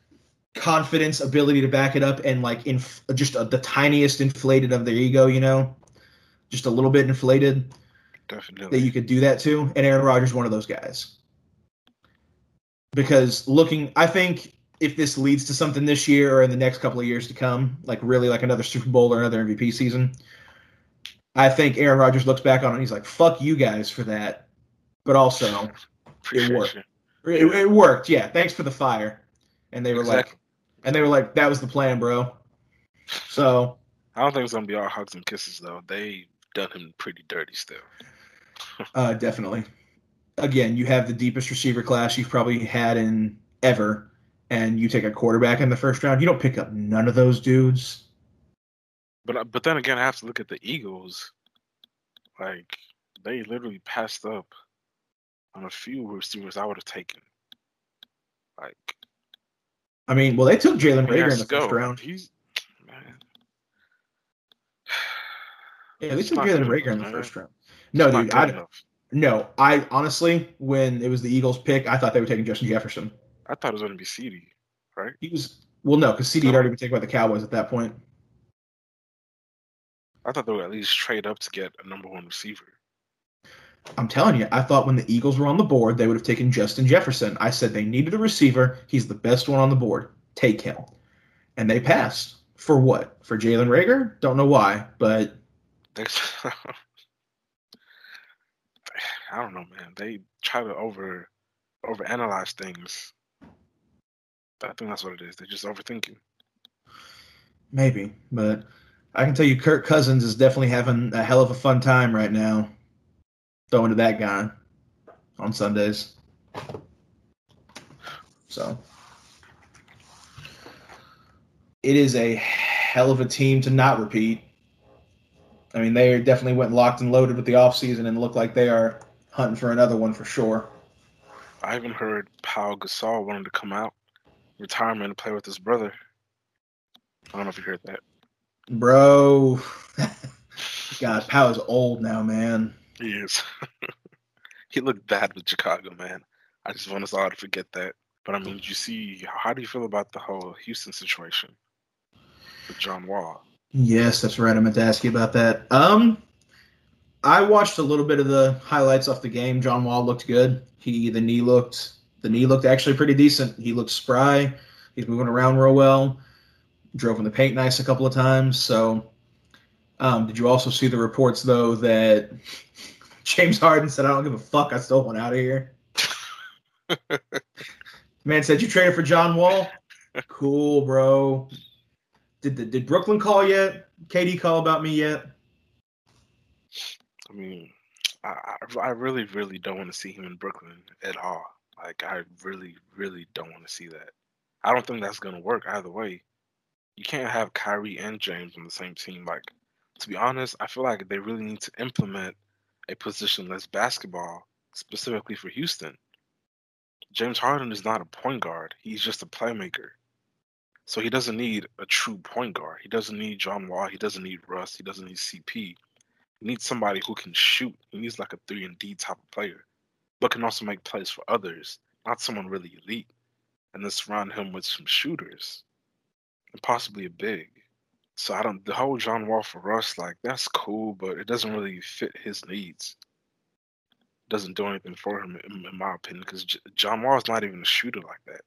confidence, ability to back it up, and like in just a, the tiniest inflated of their ego, you know, just a little bit inflated. Definitely. That you could do that to, and Aaron Rodgers one of those guys. Because looking, I think if this leads to something this year or in the next couple of years to come, like really like another Super Bowl or another MVP season, I think Aaron Rodgers looks back on it and he's like, "Fuck you guys for that," but also <laughs> it worked. It, it, worked. Yeah, thanks for the fire. And they were exactly. like, and they were like, "That was the plan, bro." So I don't think it's gonna be all hugs and kisses though. They done him pretty dirty still. <laughs> uh, definitely. Again, you have the deepest receiver class you've probably had in ever, and you take a quarterback in the first round. You don't pick up none of those dudes. But uh, but then again, I have to look at the Eagles. Like they literally passed up on a few receivers I would have taken. Like I mean, well, they took Jalen Reagor in the go. first round. He's man. <sighs> Yeah, they took Jalen Reagor in the first round. No, dude, I no, I honestly, when it was the Eagles' pick, I thought they were taking Justin Jefferson. I thought it was going to be CeeDee, right? He was well, no, because CeeDee had already been taken by the Cowboys at that point. I thought they would at least trade up to get a number one receiver. I'm telling you, I thought when the Eagles were on the board, they would have taken Justin Jefferson. I said they needed a receiver. He's the best one on the board. Take him. And they passed. For what? For Jalen Reagor? Don't know why, but. <laughs> I don't know, man. They try to over overanalyze things. I think that's what it is. They're just overthinking. Maybe, but I can tell you, Kirk Cousins is definitely having a hell of a fun time right now throwing to that guy on Sundays. So it is a hell of a team to not repeat. I mean, they definitely went locked and loaded with the offseason and look like they are hunting for another one for sure. I even heard Pau Gasol wanted to come out, retirement, and play with his brother. I don't know if you heard that. Bro. <laughs> God, Pau is old now, man. He is. <laughs> he looked bad with Chicago, man. I just want us all to forget that. But I mean, you see how do you feel about the whole Houston situation with John Wall? Yes, that's right. I meant to ask you about that. Um, I watched a little bit of the highlights off the game. John Wall looked good. He the knee looked the knee looked actually pretty decent. He looked spry. He's moving around real well. Drove in the paint nice a couple of times. So um, did you also see the reports though that <laughs> James Harden said, "I don't give a fuck. I still want out of here." <laughs> Man said, "You traded for John Wall? <laughs> Cool, bro. Did the, did Brooklyn call yet? KD call about me yet?" I mean, I I really really don't want to see him in Brooklyn at all. Like I really, really don't want to see that. I don't think that's gonna work either way. You can't have Kyrie and James on the same team. Like, to be honest, I feel like they really need to implement a positionless basketball specifically for Houston. James Harden is not a point guard. He's just a playmaker. So he doesn't need a true point guard. He doesn't need John Wall. He doesn't need Russ. He doesn't need CP. He needs somebody who can shoot. He needs like a three and D type of player, but can also make plays for others. Not someone really elite, and then surround him with some shooters, and possibly a big. So I don't. The whole John Wall for Russ, like that's cool, but it doesn't really fit his needs. Doesn't do anything for him, in, in my opinion, because J- John Wall is not even a shooter like that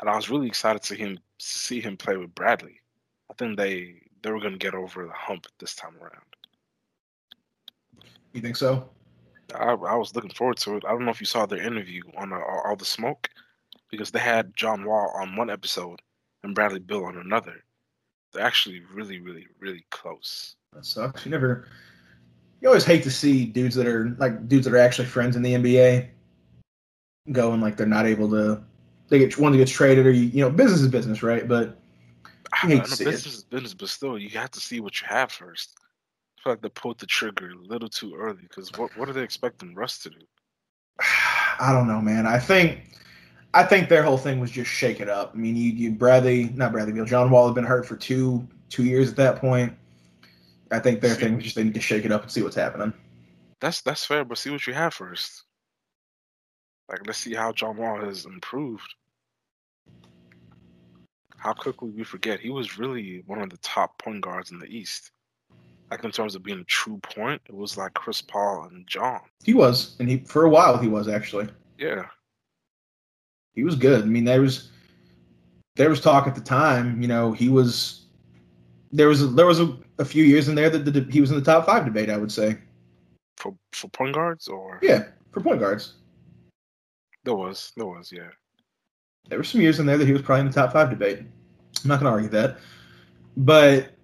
and I was really excited to him see him play with Bradley. I think they they were going to get over the hump this time around. You think so? I, I was looking forward to it. I don't know if you saw their interview on uh, All the Smoke because they had John Wall on one episode and Bradley Beal on another. They're actually really, really, really close. That sucks. You never. You always hate to see dudes that are like dudes that are actually friends in the NBA going like they're not able to they get one that gets traded or you, you know business is business, right? But I hate know business it. is business, but still you have to see what you have first. I feel like they pulled the trigger a little too early because what what are they expecting Russ to do? <sighs> I don't know, man. I think I think their whole thing was just shake it up. I mean, you you Bradley, not Bradley Beal, John Wall had been hurt for two two years at that point. I think their see, thing was just they need to shake it up and see what's happening. That's that's fair, but see what you have first. Like, let's see how John Wall has improved. How quickly we forget he was really one of the top point guards in the East. Like in terms of being a true point, it was like Chris Paul and John. He was, and he for a while he was actually. Yeah. He was good. I mean, there was there was talk at the time. You know, he was there was a, there was a, a few years in there that the, he was in the top five debate. I would say. For for point guards or yeah, for point guards. There was, there was, yeah. There were some years in there that he was probably in the top five debate. I'm not going to argue that, but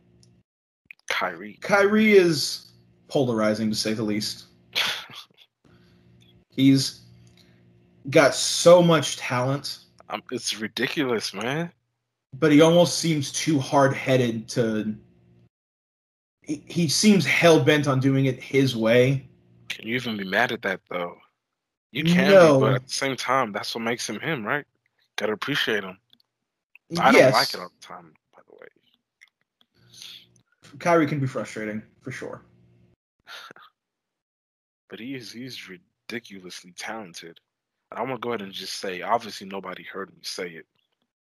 Kyrie, Kyrie is polarizing to say the least. <laughs> He's got so much talent. Um, it's ridiculous, man. But he almost seems too hard headed to. He, he seems hell bent on doing it his way. Can you even be mad at that, though? You can no. be, but at the same time, that's what makes him him, right? Gotta appreciate him. I yes. don't like it all the time, by the way. Kyrie can be frustrating for sure. <laughs> but he is he's ridiculously talented. I'm gonna go ahead and just say, obviously nobody heard me say it,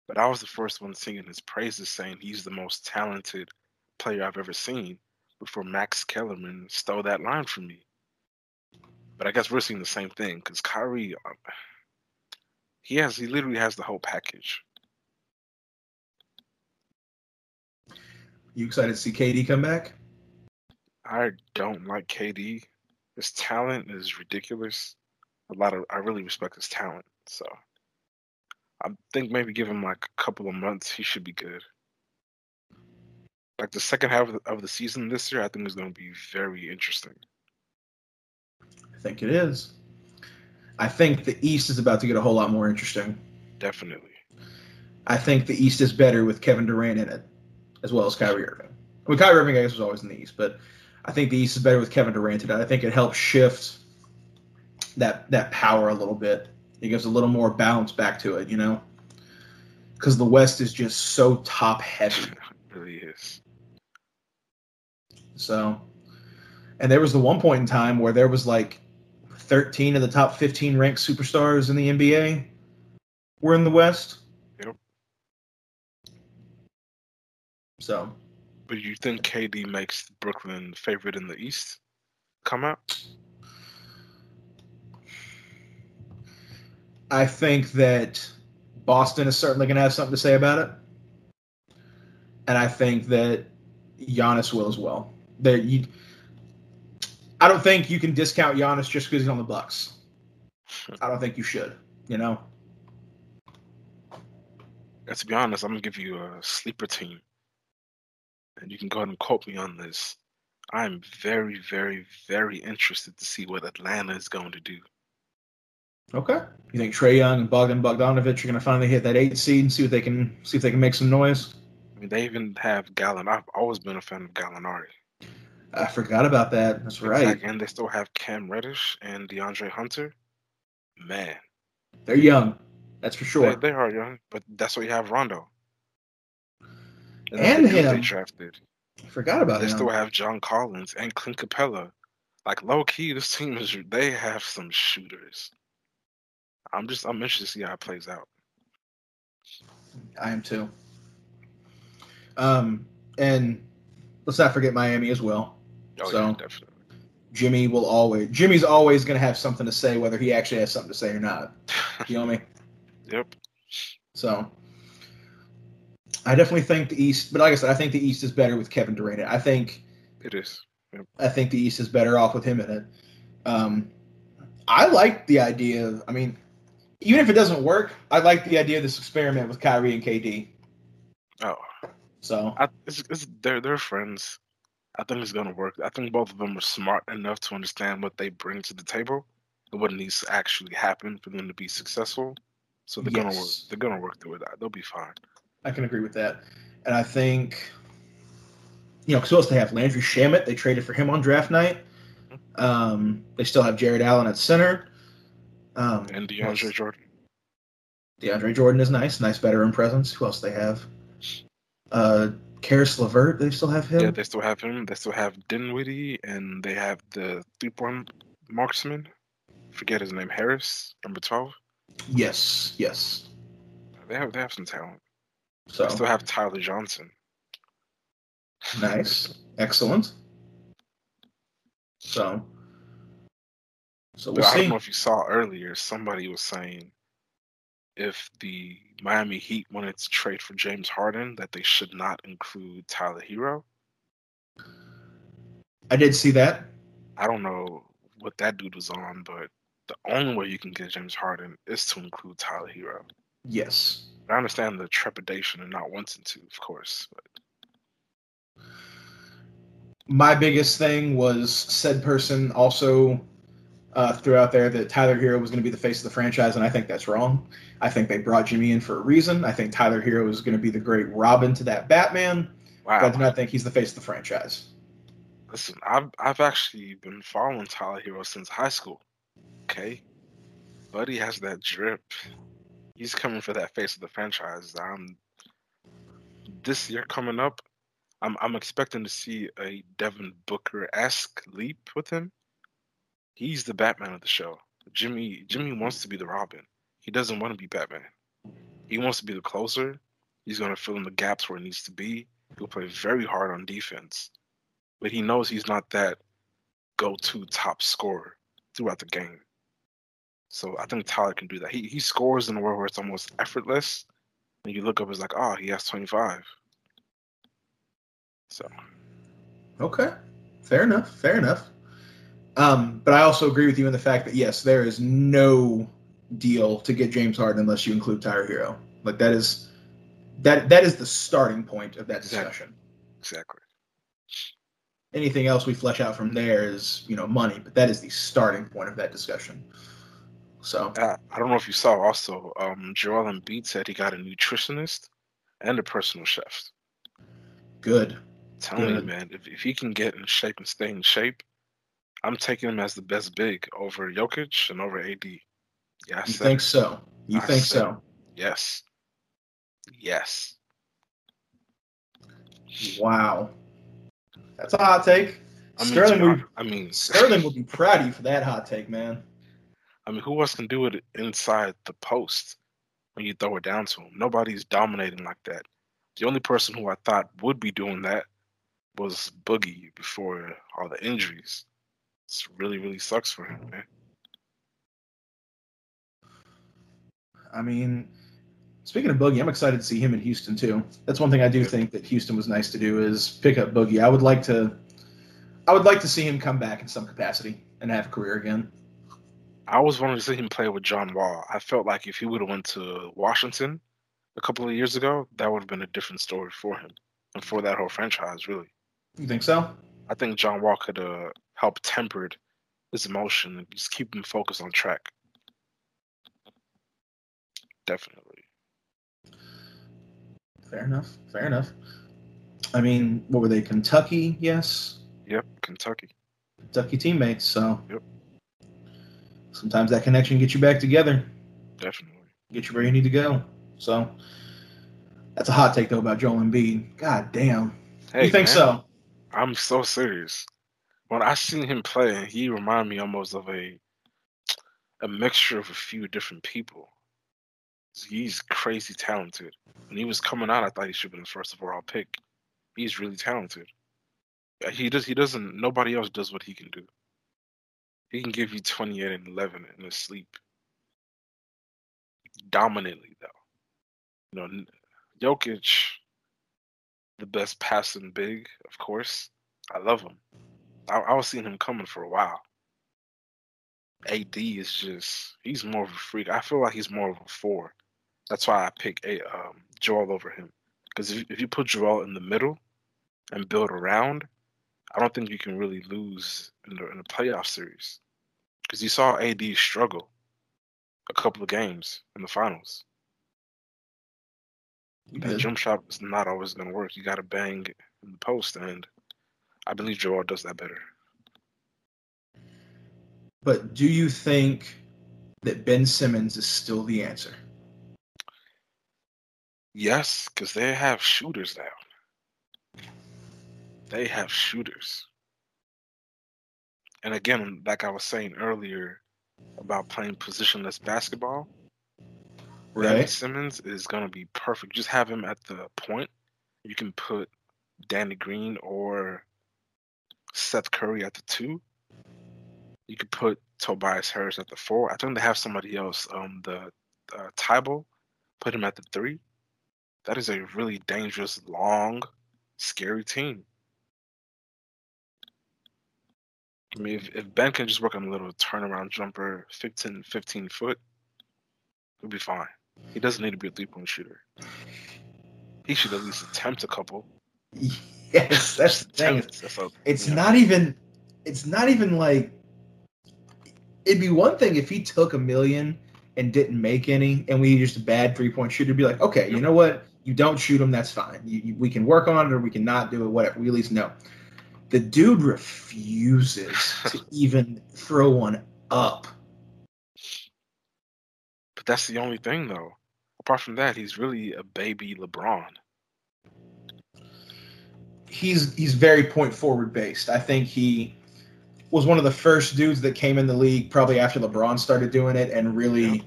but I was the first one singing his praises, saying he's the most talented player I've ever seen. Before Max Kellerman stole that line from me. But I guess we're seeing the same thing because Kyrie, um, he has he literally has the whole package. You excited to see KD come back? I don't like KD. His talent is ridiculous. A lot of I really respect his talent. So I think maybe give him like a couple of months, he should be good. Like the second half of the, of the season this year, I think is going to be very interesting. I think it is. I think the East is about to get a whole lot more interesting. Definitely. I think the East is better with Kevin Durant in it, as well as Kyrie Irving. I mean, Kyrie Irving, I guess, was always in the East, but I think the East is better with Kevin Durant in it. I think it helps shift that that power a little bit. It gives a little more balance back to it, you know, because the West is just so top heavy. <laughs> it really is. So, and there was the one point in time where there was like 13 of the top 15 ranked superstars in the NBA were in the West. Yep. So. But you think KD makes Brooklyn favorite in the East come out? I think that Boston is certainly going to have something to say about it. And I think that Giannis will as well. That you I don't think you can discount Giannis just because he's on the Bucks. I don't think you should. You know. And to be honest, I'm gonna give you a sleeper team, and you can go ahead and quote me on this. I'm very, very, very interested to see what Atlanta is going to do. Okay. You think Trae Young and Bogdan Bogdanovich are going to finally hit that eight seed and see what they can see if they can make some noise? I mean, they even have Gallo. I've always been a fan of Gallinari. I forgot about that. That's right. And they still have Cam Reddish and DeAndre Hunter. Man, they're young. That's for sure. They, they are young, but that's what you have Rondo. And, and him. They drafted. I forgot about they him. They still have John Collins and Clint Capela. Like low key, this team is they have some shooters. I'm just I'm interested to see how it plays out. I am too. Um, and let's not forget Miami as well. Oh so, yeah, definitely. Jimmy will always Jimmy's always going to have something to say, whether he actually has something to say or not. <laughs> You know me? Yep. So I definitely think the East, but like I said, I think the East is better with Kevin Durant. I think it is. Yep. I think the East is better off with him in it. Um, I like the idea. Of, I mean, even if it doesn't work, I like the idea of this experiment with Kyrie and KD. Oh, so I, it's, it's, they're they're friends. I think it's gonna work. I think both of them are smart enough to understand what they bring to the table and what needs to actually happen for them to be successful. So they're yes. gonna work. They're gonna work through it. They'll be fine. I can agree with that, and I think you know, because else they have Landry Shamet. They traded for him on draft night. Mm-hmm. Um, they still have Jarrett Allen at center. Um, and DeAndre Jordan. DeAndre Jordan is nice, nice veteran presence. Who else they have? Uh, Caris LeVert, they still have him. Yeah, they still have him. They still have Dinwiddie, and they have the three-point marksman. Forget his name, Harris, number twelve. Yes, yes. They have they have some talent. So they still have Tyler Johnson. Nice, excellent. So, so we'll I see. don't know if you saw earlier. Somebody was saying if the Miami Heat wanted to trade for James Harden, that they should not include Tyler Herro. I did see that. I don't know what that dude was on, but the only way you can get James Harden is to include Tyler Herro. Yes. I understand the trepidation and not wanting to, of course. But. My biggest thing was said person also uh, threw out there that Tyler Herro was going to be the face of the franchise, and I think that's wrong. I think they brought Jimmy in for a reason. I think Tyler Herro is going to be the great Robin to that Batman. Wow. I do not think he's the face of the franchise. Listen, I've I've actually been following Tyler Herro since high school. Okay, Buddy has that drip. He's coming for that face of the franchise. Um, this year coming up, I'm I'm expecting to see a Devin Booker esque leap with him. He's the Batman of the show. Jimmy Jimmy wants to be the Robin. He doesn't want to be Batman. He wants to be the closer. He's going to fill in the gaps where it needs to be. He'll play very hard on defense, but he knows he's not that go-to top scorer throughout the game. So I think Tyler can do that. He he scores in a world where it's almost effortless. And you look up, it's like, oh, he has 25. So. Okay. Fair enough. Fair enough. Um, but I also agree with you in the fact that yes, there is no deal to get James Harden unless you include Tyler Herro. Like that is that that is the starting point of that discussion. Exactly. Anything else we flesh out from there is you know money, but that is the starting point of that discussion. So uh, I don't know if you saw also, um, Joel Embiid said he got a nutritionist and a personal chef. Good. Tell me, man, if, if he can get in shape and stay in shape, I'm taking him as the best big over Jokic and over AD. Yeah, you think so? You I think so? Yes. Yes. Wow. That's a hot take. I mean, Sterling, would, I mean, <laughs> Sterling would be proud of you for that hot take, man. I mean, who else can do it inside the post when you throw it down to him? Nobody's dominating like that. The only person who I thought would be doing that was Boogie before all the injuries. It's really, really sucks for him, man. I mean, speaking of Boogie, I'm excited to see him in Houston too. That's one thing I do think that Houston was nice to do is pick up Boogie. I would like to, I would like to see him come back in some capacity and have a career again. I always wanted to see him play with John Wall. I felt like if he would have went to Washington a couple of years ago, that would have been a different story for him and for that whole franchise, really. You think so? I think John Wall could uh, help tempered his emotion and just keep him focused on track. definitely. Fair enough. Fair enough. I mean, what were they? Kentucky, yes. Yep, Kentucky. Kentucky teammates. So. Yep. Sometimes that connection gets you back together. Definitely. Get you where you need to go. So. That's a hot take though about Joel Embiid. God damn. Hey, you think man, so? I'm so serious. When I seen him play, he reminded me almost of a a mixture of a few different people. He's crazy talented. When he was coming out, I thought he should have been the first overall pick. He's really talented. He does. He doesn't. Nobody else does what he can do. He can give you 28 and 11 in his sleep. Dominantly, though. You know, Jokic, the best passing big, of course. I love him. I, I was seeing him coming for a while. AD is just he's more of a freak. I feel like he's more of a four. That's why I pick a um, Joel over him. Because if, if you put Joel in the middle and build around, I don't think you can really lose in the in the playoff series. Because you saw AD struggle a couple of games in the finals. You That jump shot is not always going to work. You got to bang in the post, and I believe Joel does that better. But do you think that Ben Simmons is still the answer? Yes, because they have shooters now. They have shooters. And again, like I was saying earlier about playing positionless basketball, Ben Right. Simmons is going to be perfect. Just have him at the point. You can put Danny Green or Seth Curry at the two. You could put Tobias Harris at the four. I think they have somebody else, um, the uh, put him at the three. That is a really dangerous, long, scary team. I mean, if, if Ben can just work on a little turnaround jumper, 15, 15 foot, he'll be fine. He doesn't need to be a three point shooter. He should at least attempt a couple. <laughs> <laughs> Yes, that's the thing. It's not even. It's not even like. It'd be one thing if he took a million and didn't make any, and we just a bad three point shooter. Be like, okay, you know what? You don't shoot him. That's fine. You, you- we can work on it, or we can not do it. Whatever. We at least know. The dude refuses to <laughs> even throw one up. But that's the only thing, though. Apart from that, he's really a baby LeBron. He's he's very point forward based. I think he was one of the first dudes that came in the league probably after LeBron started doing it and really Yeah.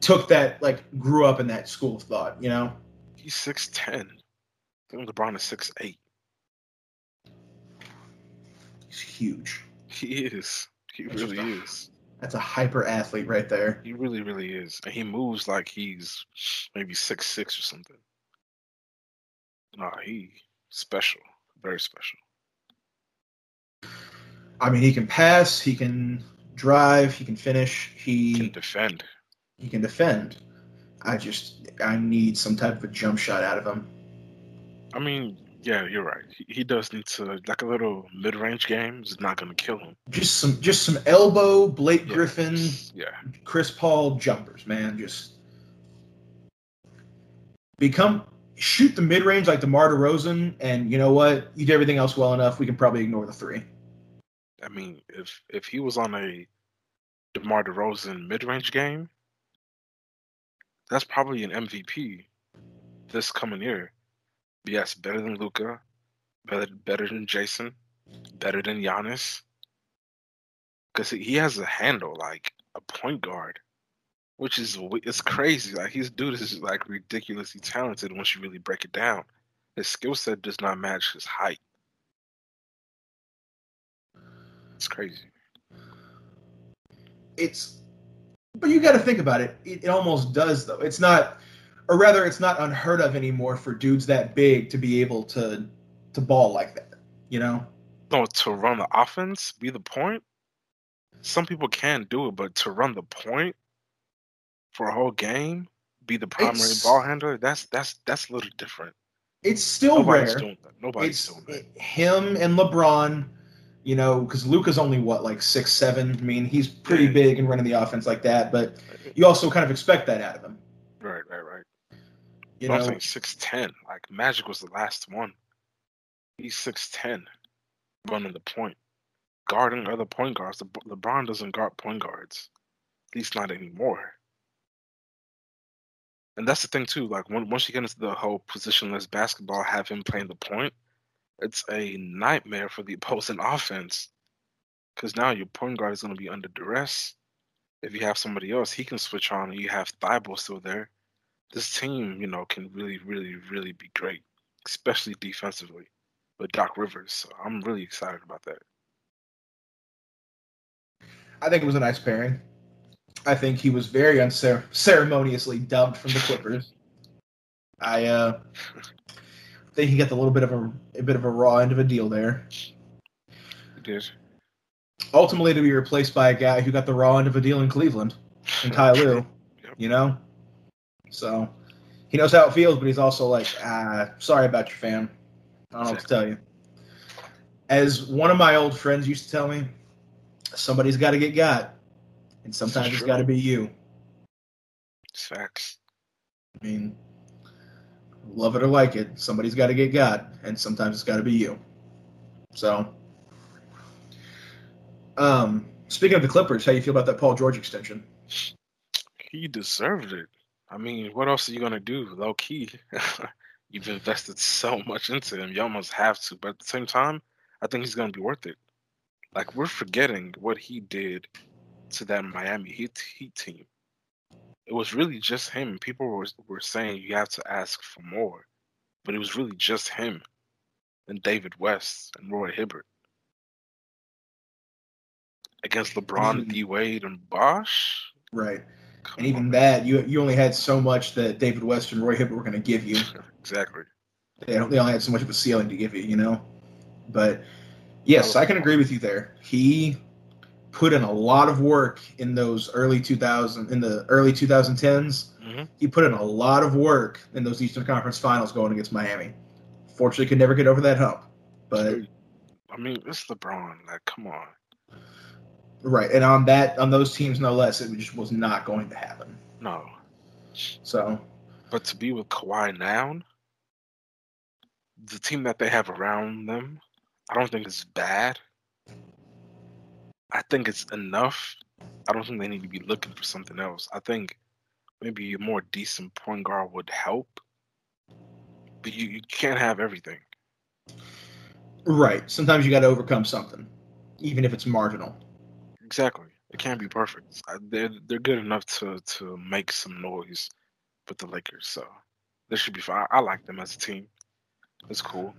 took that like grew up in that school of thought, you know? He's 6'10. I think LeBron is six eight. He's huge. He is. He That's really a- is. That's a hyper athlete right there. He really, really is. And he moves like he's maybe six six or something. Nah, he special. Very special. I mean, he can pass, he can drive, he can finish, He can defend. he can defend. I just I need some type of a jump shot out of him. I mean, yeah, you're right. He, he does need to like a little mid range game is not gonna kill him. Just some just some elbow, Blake Yeah, Griffin, Yeah. Chris Paul jumpers, man. Just become shoot the mid range like DeMar DeRozan, and you know what? You do everything else well enough. We can probably ignore the three. I mean, if if he was on a DeMar DeRozan mid range game, that's probably an MVP this coming year. Yes, better than Luka, better better than Jayson, better than Giannis. Because he has a handle like a point guard, which is it's crazy. Like his dude is like ridiculously talented once you really break it down. His skill set does not match his height. It's crazy. It's, but you got to think about it. it. It almost does though. It's not, or rather, it's not unheard of anymore for dudes that big to be able to to ball like that. You know, No, to run the offense, be the point. Some people can do it, but to run the point for a whole game, be the primary It's- ball handler, that's that's that's a little different. it's still Nobody's rare. doing that. Nobody's it's doing that. it- him and LeBron. You know, because Luka's only what like six seven. I mean, he's pretty Yeah. big and running the offense like that. But you also kind of expect that out of him. Right, right, right. You I'm know, six ten. Like Magic was the last one. He's six ten, running the point, guarding other point guards. LeBron doesn't guard point guards, at least not anymore. And that's the thing too. Like when, once you get into the whole positionless basketball, have him playing the point, it's a nightmare for the opposing offense. Because now your point guard is going to be under duress. If you have somebody else, he can switch on, and you have Thybulle still there. This team, you know, can really, really, really be great, especially defensively with Doc Rivers. So I'm really excited about that. I think it was a nice pairing. I think he was very unceremoniously dumped from the Clippers. I uh, think he got a little bit of a, a bit of a raw end of a deal there. He did. Ultimately, to be replaced by a guy who got the raw end of a deal in Cleveland, and Ty Lue. Yep. You know, so he knows how it feels, but he's also like, ah, sorry about your fam. I don't know what to tell you. As one of my old friends used to tell me, somebody's got to get got, and sometimes it's got to be you. It's facts. I mean, love it or like it, somebody's got to get got, and sometimes it's got to be you. So, um, speaking of the Clippers, how you feel about that Paul George extension? He deserved it. I mean, what else are you gonna do? Low key, <laughs> you've invested so much into him. You almost have to, but at the same time, I think he's gonna be worth it. Like we're forgetting what he did to that Miami Heat, Heat team. It was really just him. People were were saying you have to ask for more, but it was really just him and David West and Roy Hibbert against LeBron, D Wade, and Bosh. Right. Come And even on. that, you you only had so much that David West and Roy Hibbert were going to give you. <laughs> exactly. They, they only had so much of a ceiling to give you, you know. But yes, I can agree with you there. He put in a lot of work in those early 2000 in the early 2010s. hmm He put in a lot of work in those Eastern Conference Finals going against Miami. Fortunately, could never get over that hump. But I mean, it's LeBron. Like, come on. right, and on that on those teams, no less, it just was not going to happen. No. So But to be with Kawhi now, the team that they have around them, I don't think it's bad. I think it's enough. I don't think they need to be looking for something else. I think maybe a more decent point guard would help. But you, you can't have everything. right, sometimes you got to overcome something, even if it's marginal. Exactly. It can't be perfect. They're they're good enough to to make some noise with the Lakers, so they should be fine. I like them as a team. It's cool.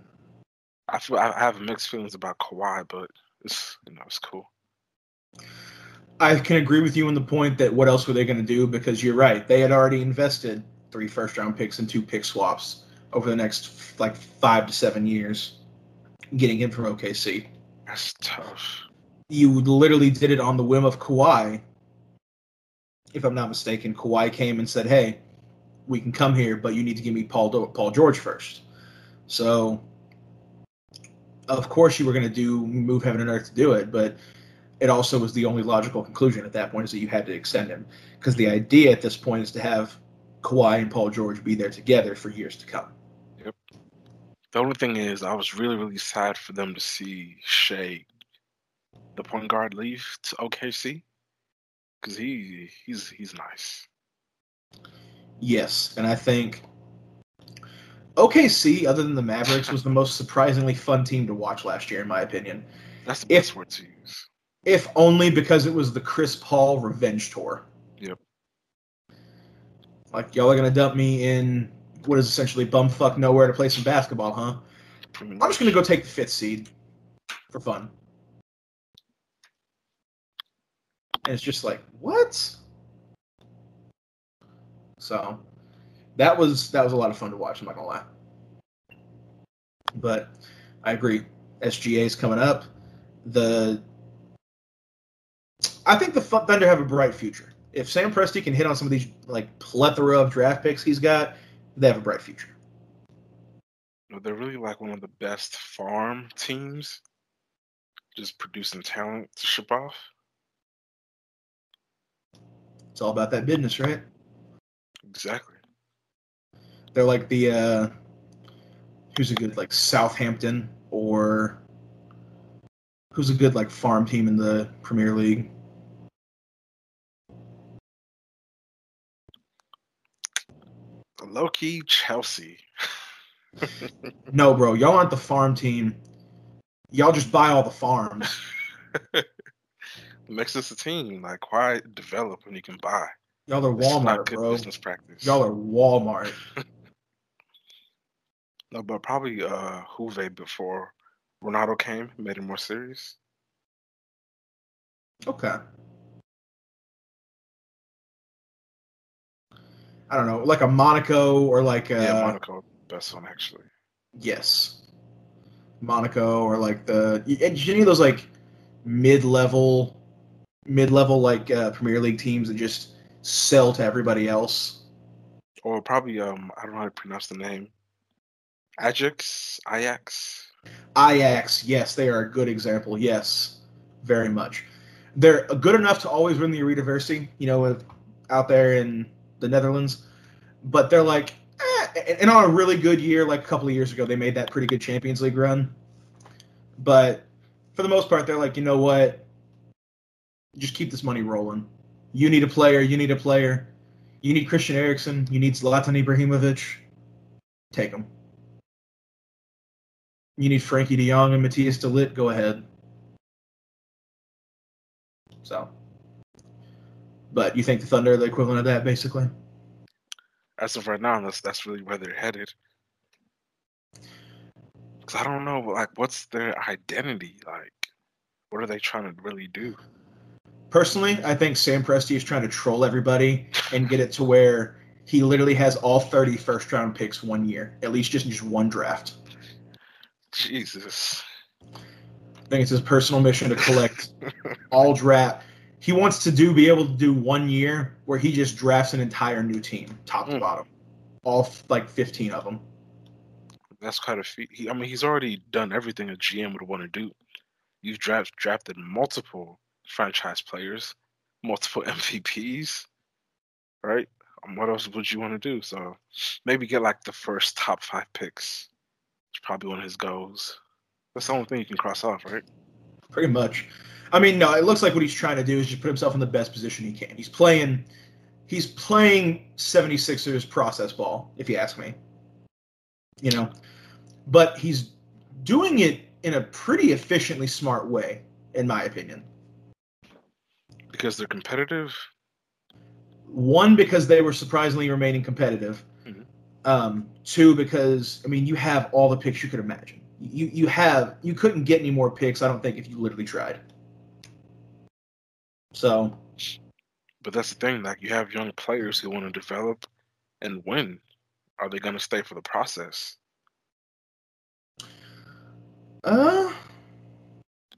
I feel I have mixed feelings about Kawhi, but it's you know it's cool. I can agree with you on the point that what else were they going to do? Because you're right, they had already invested three first round picks and two pick swaps over the next like five to seven years, getting him from OKC. That's tough. You literally did it on the whim of Kawhi. If I'm not mistaken, Kawhi came and said, "Hey, we can come here, but you need to give me Paul Do- Paul George first. So, of course, you were going to do move heaven and earth to do it, but it also was the only logical conclusion at that point is that you had to extend him because the idea at this point is to have Kawhi and Paul George be there together for years to come. Yep. The only thing is, I was really really sad for them to see Shai, the point guard, leave to OKC, because he he's he's nice. Yes, and I think OKC, other than the Mavericks, was the most surprisingly fun team to watch last year, in my opinion. That's the If- best word to use. If only because it was the Chris Paul revenge tour. Yep. Like y'all are gonna dump me in what is essentially bumfuck nowhere to play some basketball, huh? I'm just gonna go take the fifth seed for fun. And it's just like, what? So that was that was a lot of fun to watch, I'm not gonna lie. But I agree. SGA is coming up. The I think the Thunder have a bright future. If Sam Presti can hit on some of these like plethora of draft picks he's got, they have a bright future. They're really like one of the best farm teams, just producing talent to ship off. It's all about that business, right? Exactly. They're like the uh, who's a good like Southampton or who's a good like farm team in the Premier League. Low key Chelsea. No, bro, y'all aren't the farm team. Y'all just buy all the farms. Makes us a team. Like, why develop when you can buy? Y'all are Walmart, bro. business practice. Y'all are Walmart. <laughs> No, but probably uh Juve before Ronaldo came made it more serious. Okay. I don't know, like a Monaco or like a yeah, Monaco best one actually. yes, Monaco or like the any of those like mid-level, mid-level like uh, Premier League teams that just sell to everybody else. Or probably um I don't know how to pronounce the name. Ajax, Ajax. Ajax, yes, they are a good example. Yes, very much. They're good enough to always win the Eredivisie, you know, out there in the Netherlands. But they're like, eh, and on a really good year, like a couple of years ago, they made that pretty good Champions League run. But for the most part, they're like, you know what? Just keep this money rolling. You need a player. You need a player. You need Christian Eriksen. You need Zlatan Ibrahimovic. Take them. You need Frenkie De Jong and Matthijs De Ligt. Go ahead. So, but you think the Thunder are the equivalent of that, basically? As of right now, that's that's really where they're headed. Cause I don't know, like, what's their identity? Like, what are they trying to really do? Personally, I think Sam Presti is trying to troll everybody and get it to where he literally has all 30 first round picks one year, at least just in just one draft. Jesus. I think it's his personal mission to collect <laughs> all draft. He wants to do be able to do one year where he just drafts an entire new team, top to Mm. bottom, all f- like 15 of them. That's quite a feat. He, I mean, he's already done everything a GM would want to do. You've draft, drafted multiple franchise players, multiple <laughs> MVPs, right? Um, what else would you want to do? So maybe get like the first top five picks. It's probably one of his goals. That's the only thing you can cross off, right? Pretty much. I mean, no, it looks like what he's trying to do is just put himself in the best position he can. He's playing he's playing 76ers process ball, if you ask me. You know. But he's doing it in a pretty efficiently smart way, in my opinion. Because they're competitive. One, because they were surprisingly remaining competitive. Mhm. Um, two, because I mean you have all the picks you could imagine. You you have you couldn't get any more picks, I don't think, if you literally tried. So But that's the thing, like you have young players who want to develop and win. Are they gonna stay for the process? uh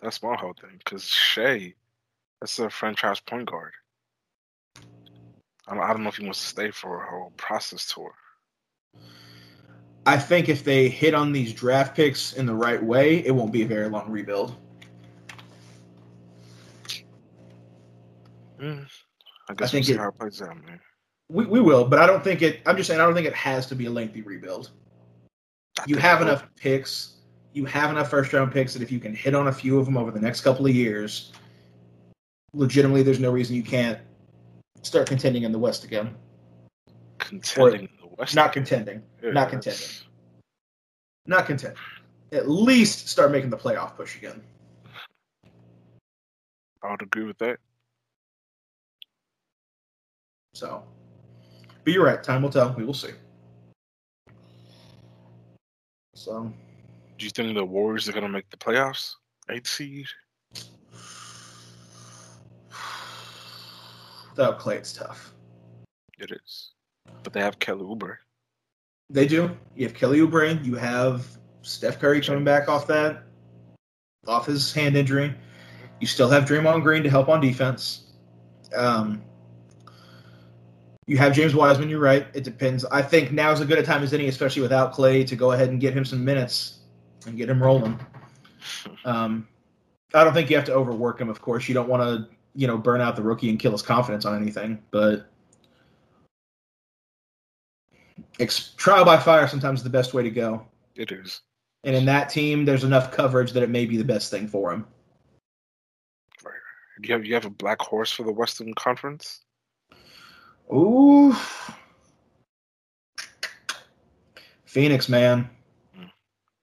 That's my whole thing. Because Shai, that's a franchise point guard. I don't, I don't know if he wants to stay for a whole process tour. I think if they hit on these draft picks in the right way, it won't be a very long rebuild. Mm, I guess think we'll see it- how it plays out, man. We, we will, but I don't think it. I'm just saying I don't think it has to be a lengthy rebuild. I You have enough picks. You have enough first round picks that if you can hit on a few of them over the next couple of years, legitimately, there's no reason you can't start contending in the West again. contending in the West. Not contending. Yeah, not that's- contending. Not contending. At least start making the playoff push again. I would agree with that. So, but you're right. Time will tell. We will see. So, Do you think the Warriors are gonna make the playoffs? Eighth seed. <sighs> without Clay, it's tough. It is, but they have Kelly Oubre. They do. You have Kelly Oubre. You have Steph Curry coming back off that, off his hand injury. You still have Draymond Green to help on defense. Um, you have James Wiseman. You're right. It depends. I think now is as good a time as any, especially without Clay, to go ahead and get him some minutes and get him rolling. Um, I don't think you have to overwork him. Of course, you don't want to, you know, burn out the rookie and kill his confidence on anything. But ex- trial by fire sometimes is the best way to go. It is. And in that team, there's enough coverage that it may be the best thing for him. Right. Do you have you have a black horse for the Western Conference? Ooh. Phoenix, man.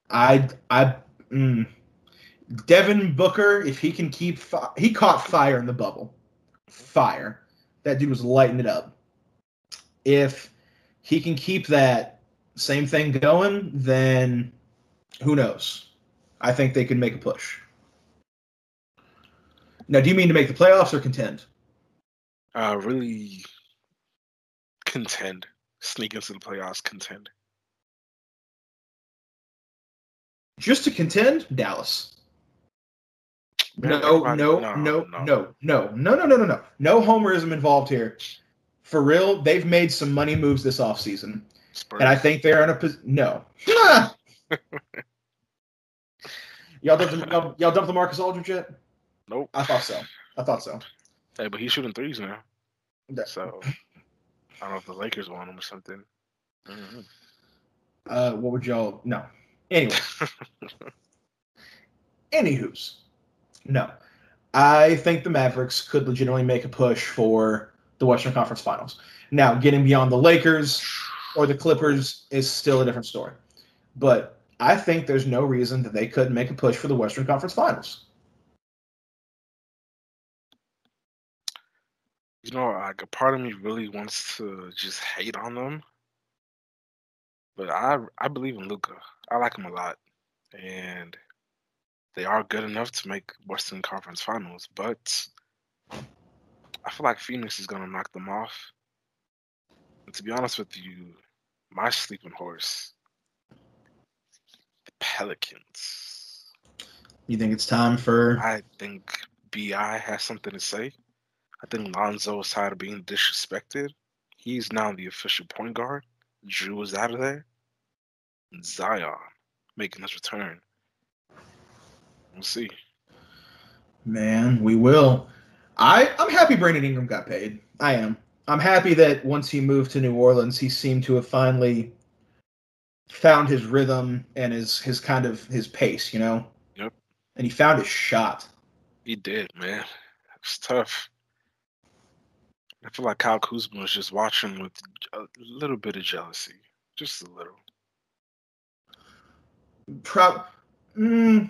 I I mm. Devin Booker, if he can keep fi- he caught fire in the bubble. Fire. That dude was lighting it up. If he can keep that same thing going, then who knows? I think they could make a push. Now, do you mean to make the playoffs or contend? Uh, really contend, sneak into the playoffs, contend. Just to contend, Dallas. No, no, no, no, no, no, no, no, no, no, no. No homerism involved here. For real, they've made some money moves this offseason. Spurs. And I think they're in a position. No. Ah! <laughs> y'all, dumped the, y'all, y'all dumped the Marcus Aldridge yet? nope. I thought so. I thought so. Hey, but he's shooting threes now, so I don't know if the Lakers want him or something. Mhm. Uh, what would y'all? No. Anyway. <laughs> Anywho's. No. I think the Mavericks could legitimately make a push for the Western Conference Finals. Now, getting beyond the Lakers or the Clippers is still a different story. But I think there's no reason that they couldn't make a push for the Western Conference Finals. You know, like a part of me really wants to just hate on them, but I I believe in Luka. I like him a lot, and they are good enough to make Western Conference Finals. But I feel like Phoenix is gonna knock them off. And to be honest with you, my sleeping horse, the Pelicans. You think it's time for I think Bi has something to say. I think Lonzo is tired of being disrespected. He's now the official point guard. Jrue is out of there. And Zion making his return. We'll see. Man, we will. I I'm happy Brandon Ingram got paid. I am. I'm happy that once he moved to New Orleans, he seemed to have finally found his rhythm and his his kind of his pace, you know. Yep. And he found his shot. He did, man. It's tough. I feel like Kyle Kuzma was just watching with a little bit of jealousy. Just a little. Pro- mm,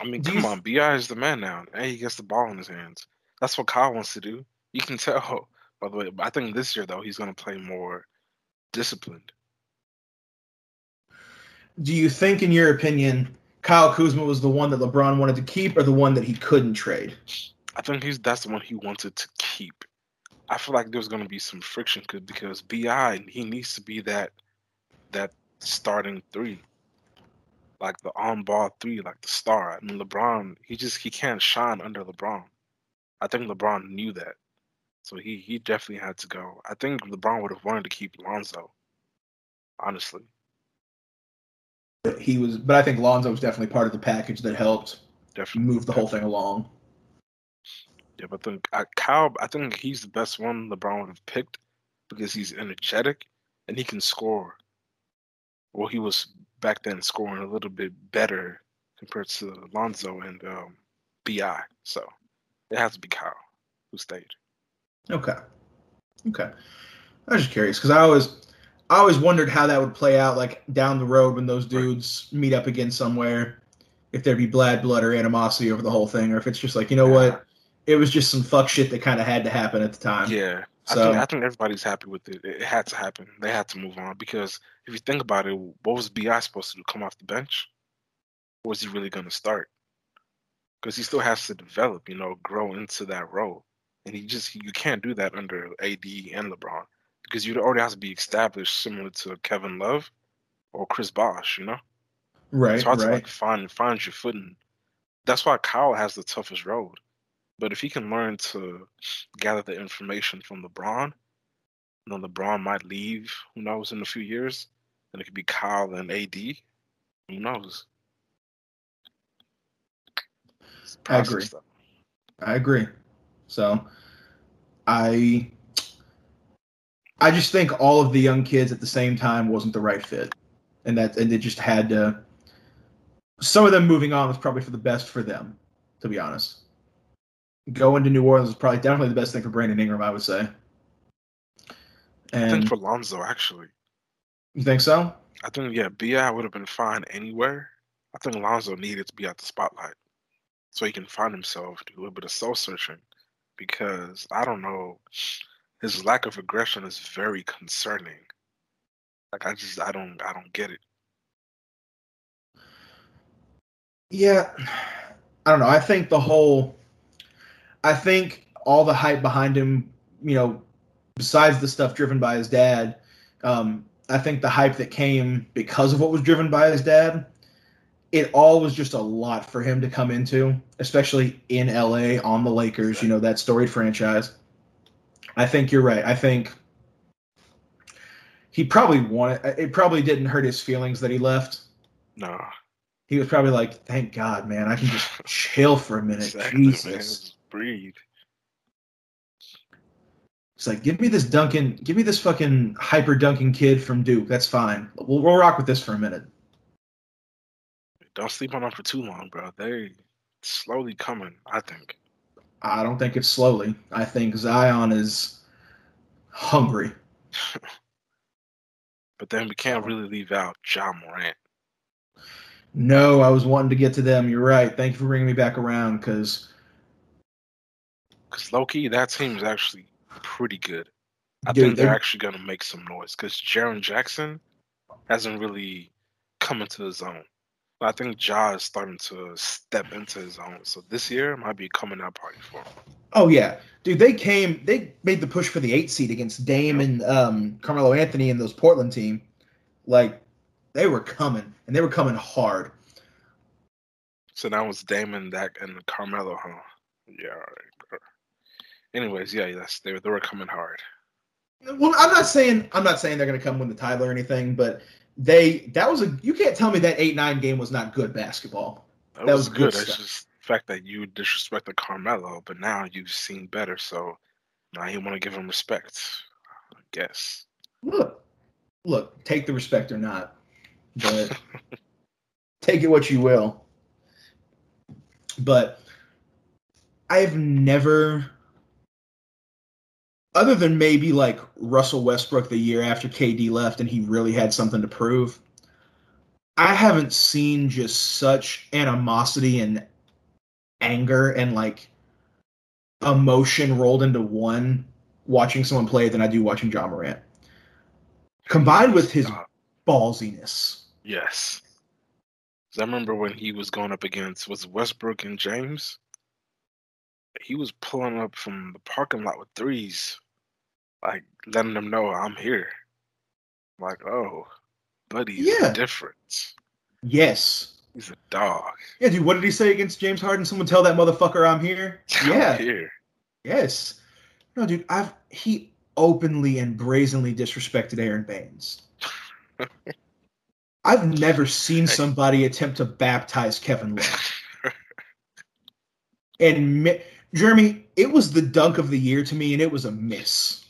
I mean, come on, Bi is the man now. Hey, he gets the ball in his hands. That's what Kyle wants to do. You can tell, <laughs> by the way. I think this year though, he's gonna play more disciplined. do you think, in your opinion, Kyle Kuzma was the one that LeBron wanted to keep, or the one that he couldn't trade? I think he's that's the one he wanted to keep. I feel like there's gonna be some friction because Bi he needs to be that that starting three, like the on ball three, like the star. I mean, LeBron he just he can't shine under LeBron. I think LeBron knew that, so he he definitely had to go. I think LeBron would have wanted to keep Lonzo, honestly. He was, but I think Lonzo was definitely part of the package that helped Definitely move the whole thing along. Yeah, but I think uh, Kyle, I think he's the best one LeBron would have picked because he's energetic and he can score. Well, he was back then scoring a little bit better compared to Lonzo and um, Bi. So it has to be Kyle who stayed. Okay. Okay. I was just curious because I always, I always wondered how that would play out, like down the road when those dudes meet up again somewhere. If there'd be bad blood or animosity over the whole thing, or if it's just like, you know what, it was just some fuck shit that kind of had to happen at the time. Yeah, I So- think I think everybody's happy with it. It had to happen. They had to move on because if you think about it, what was Bi supposed to do? Come off the bench? Or was he really going to start? Because he still has to develop, you know, grow into that role, and he just you can't do that under AD and LeBron because you already have to be established, similar to Kevin Love or Chris Bosh. You know, Right. it's hard to like find find your footing. That's why Kyle has the toughest road. But if he can learn to gather the information from LeBron, then LeBron might leave. Who knows in a few years? And it could be Kyle and AD. Who knows? I agree. stuff. I agree. So, I I just think all of the young kids at the same time wasn't the right fit, and that and they just had to. Some of them moving on was probably for the best for them, to be honest. Going to New Orleans is probably definitely the best thing for Brandon Ingram, I would say. And I think for Lonzo, actually. You think so? I think yeah, Bi would have been fine anywhere. I think Lonzo needed to be at the spotlight so he can find himself, do a little bit of soul searching. Because I don't know, his lack of aggression is very concerning. Like I just I don't I don't get it. Yeah. I don't know. I think the whole I think all the hype behind him, you know, besides the stuff driven by his dad, um, I think the hype that came because of what was driven by his dad, it all was just a lot for him to come into, especially in LA on the Lakers, you know, that storied franchise. I think you're right. I think he probably wanted it probably didn't hurt his feelings that he left. No. He was probably like, Thank God, man, I can just <laughs> chill for a minute. Exactly, Jesus. Man. Breathe. It's like, give me this Duncan, give me this fucking hyper Duncan kid from Duke. That's fine. We'll, we'll rock with this for a minute. Don't sleep on them for too long, bro. They slowly coming, I think. I don't think it's slowly. I think Zion is hungry. <laughs> but then we can't really leave out Ja Morant. No, I was wanting to get to them. You're right. Thank you for bringing me back around because. Because low key, that team is actually pretty good. I Dude, think they're, they're actually going to make some noise because Jaren Jackson hasn't really come into his own. I think Ja is starting to step into his own. So this year might be a coming out party for him. Oh yeah, dude. They came. They made the push for the eight seed against Dame yep. and um, Carmelo Anthony and those Portland team. Like they were coming, and they were coming hard. So now it's Damon, that, and Carmelo, huh? Yeah. All right. Anyways, yeah, yes, they they were coming hard. Well, I'm not saying I'm not saying they're going to come win the title or anything, but they that was a you can't tell me that eight nine game was not good basketball. That, that was, was, good. It's just the fact that you disrespected Carmelo, but now you've seen better, so now you want to give him respect. I guess. Look, look, take the respect or not, but <laughs> take it what you will. But I've never other than maybe like Russell Westbrook the year after KD left and he really had something to prove, I haven't seen just such animosity and anger and like emotion rolled into one watching someone play than I do watching Ja Morant. Combined with his ballsiness. Yes. I remember when he was going up against was Westbrook and James he was pulling up from the parking lot with threes, like letting them know I'm here. I'm like, oh, buddy, yeah, difference. Yes, he's a dog. Yeah, dude. What did he say against James Harden? Someone tell that motherfucker I'm here. <laughs> Yeah, I'm here. Yes. No, dude. I've he openly and brazenly disrespected Aron Baynes. <laughs> I've never seen somebody attempt to baptize Kevin Love. <laughs> and Jeremy, it was the dunk of the year to me, and it was a miss.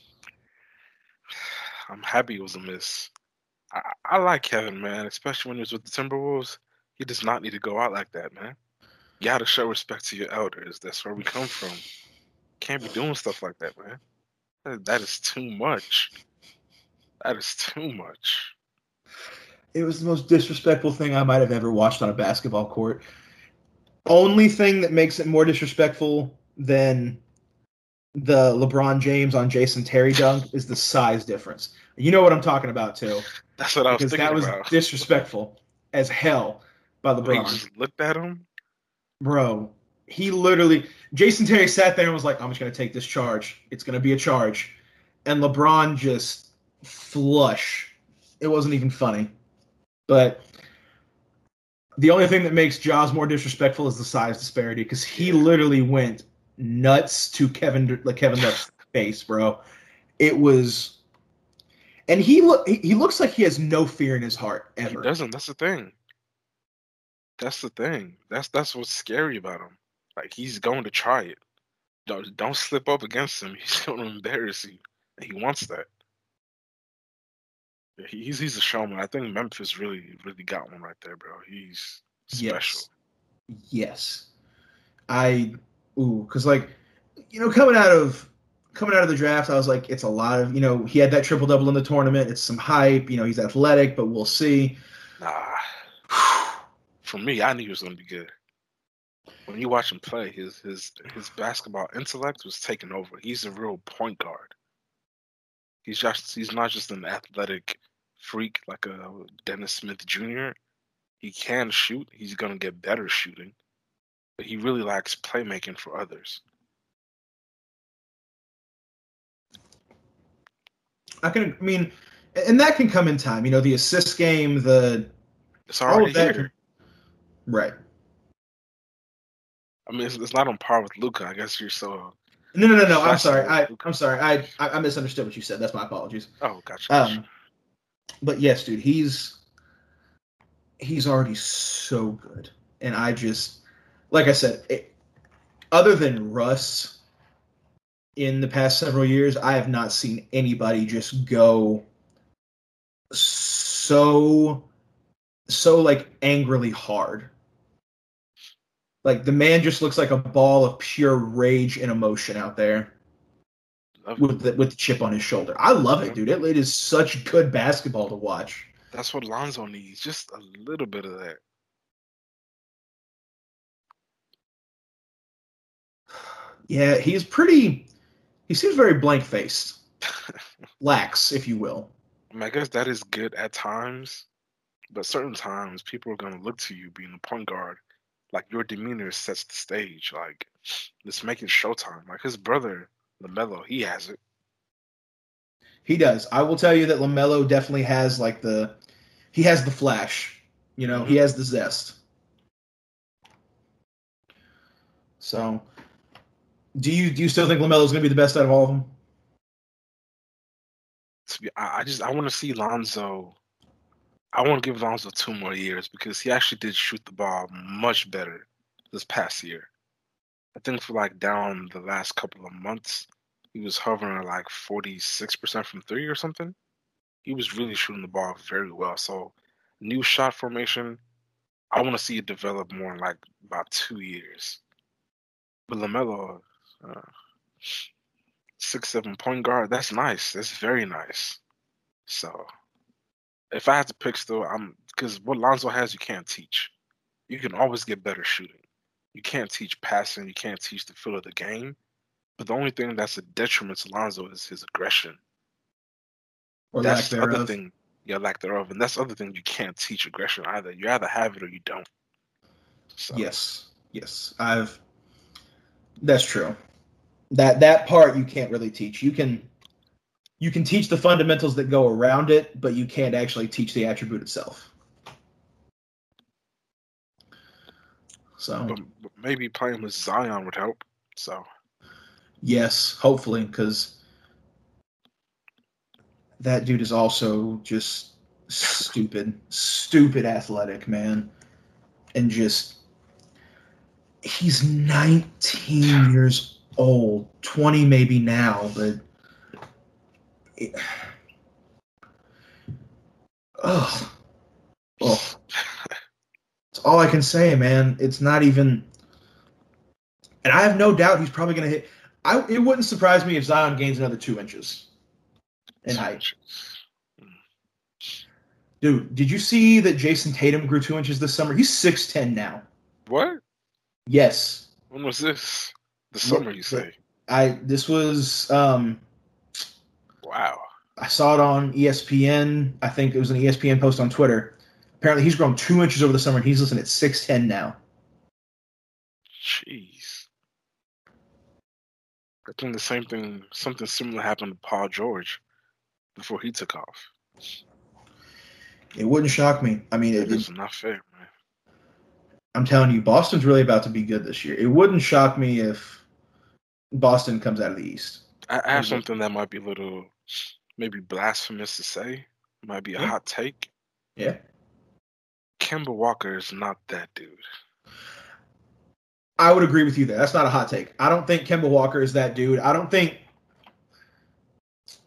<sighs> I'm happy it was a miss. I, I like Kevin, man, especially when he was with the Timberwolves. He does not need to go out like that, man. You got to show respect to your elders. That's where we come from. Can't be doing stuff like that, man. That, that is too much. That is too much. It was the most disrespectful thing I might have ever watched on a basketball court. Only thing that makes it more disrespectful than the LeBron James on Jason Terry dunk is the size difference. You know what I'm talking about too. That's what I was because that was about. disrespectful as hell by LeBron. He looked at him, bro. He literally Jason Terry sat there and was like, "I'm just gonna take this charge. It's gonna be a charge," and LeBron just flush. It wasn't even funny, but the only thing that makes Ja's more disrespectful is the size disparity because he literally went nuts to Kevin like Kevin Love's face, bro. It was, and he look he looks like he has no fear in his heart ever. He doesn't. That's the thing. That's the thing. That's that's what's scary about him. Like he's going to try it. Don't don't slip up against him. <laughs> He's going to embarrass you. And he wants that. He's he's a showman. I think Memphis really really got one right there, bro. He's special. Yes. Yes. I ooh, because like you know, coming out of coming out of the draft, I was like, it's a lot of you know, he had that triple double in the tournament. It's some hype. You know, he's athletic, but we'll see. Nah. <sighs> For me, I knew he was gonna be good. When you watch him play, his his his basketball intellect was taken over. He's a real point guard. He's just he's not just an athletic freak like a Dennis Smith Jr. He can shoot. He's gonna get better shooting, but he really lacks playmaking for others. I can, I mean, and that can come in time. You know, the assist game, the It's already that- here. right. I mean, it's, it's not on par with Luka. I guess you're so. No, no, no, no. I'm sorry. I, I'm sorry. I, I, I misunderstood what you said. That's my apologies. Oh, gotcha. gotcha. Um, but yes, dude, he's he's already so good, and I just, like I said, it, other than Russ, in the past several years, I have not seen anybody just go so so like angrily hard. Like the man just looks like a ball of pure rage and emotion out there with the, with the chip on his shoulder. I love it, dude. It, it is such good basketball to watch. That's what Lonzo needs. Just a little bit of that. Yeah, he's pretty. He seems very blank faced, <laughs> lax, if you will. I, mean, I guess that is good at times, but certain times people are gonna look to you being a point guard. Like your demeanor sets the stage. Like let's make it showtime. Like his brother LaMelo, he has it. He does. I will tell you that LaMelo definitely has like the. He has the flash. You know, he mm-hmm. has the zest. So, do you do you still think LaMelo's going to be the best out of all of them? I, just I want to see Lonzo. I want to give Lonzo two more years because he actually did shoot the ball much better this past year. I think for like down the last couple of months, he was hovering at like forty six percent from three or something. He was really shooting the ball very well. So, new shot formation, I want to see it develop more in like about two years. But LaMelo, uh, six seven point guard, that's nice. That's very nice. So, if I had to pick, still, I'm because what Lonzo has, you can't teach. You can always get better shooting. You can't teach passing. You can't teach the feel of the game. But the only thing that's a detriment to Lonzo is his aggression. Or that's lack the other thing. Yeah, lack thereof, and that's the other thing you can't teach aggression either. You either have it or you don't. So, Yes, yes, I've. That's true. That that part you can't really teach. You can, you can teach the fundamentals that go around it, but you can't actually teach the attribute itself. So But, but maybe playing with Zion would help. So yes, hopefully, because that dude is also just stupid, stupid athletic man, and just he's 19 years old, 20 maybe now, but it, ugh, ugh. That's all I can say, man. It's not even, and I have no doubt he's probably going to hit. I it wouldn't surprise me if Zion gains another two inches in height. Dude, did you see that Jayson Tatum grew two inches this summer? He's six ten now. What? Yes, When was this? The summer, you say? I. This was. Um, Wow. I saw it on ESPN. I think it was an ESPN post on Twitter. Apparently, he's grown two inches over the summer, and he's listed at six ten now. Jeez. I think the same thing, something similar happened to Paul George before he took off. It wouldn't shock me. I mean, it, It is not fair, man. I'm telling you, Boston's really about to be good this year. It wouldn't shock me if Boston comes out of the East. I, I have Mhm. something that might be a little, maybe blasphemous to say. Might be a Yeah. hot take. Yeah. Kemba Walker is not that dude. I would agree with you there. That's not a hot take. I don't think Kemba Walker is that dude. I don't think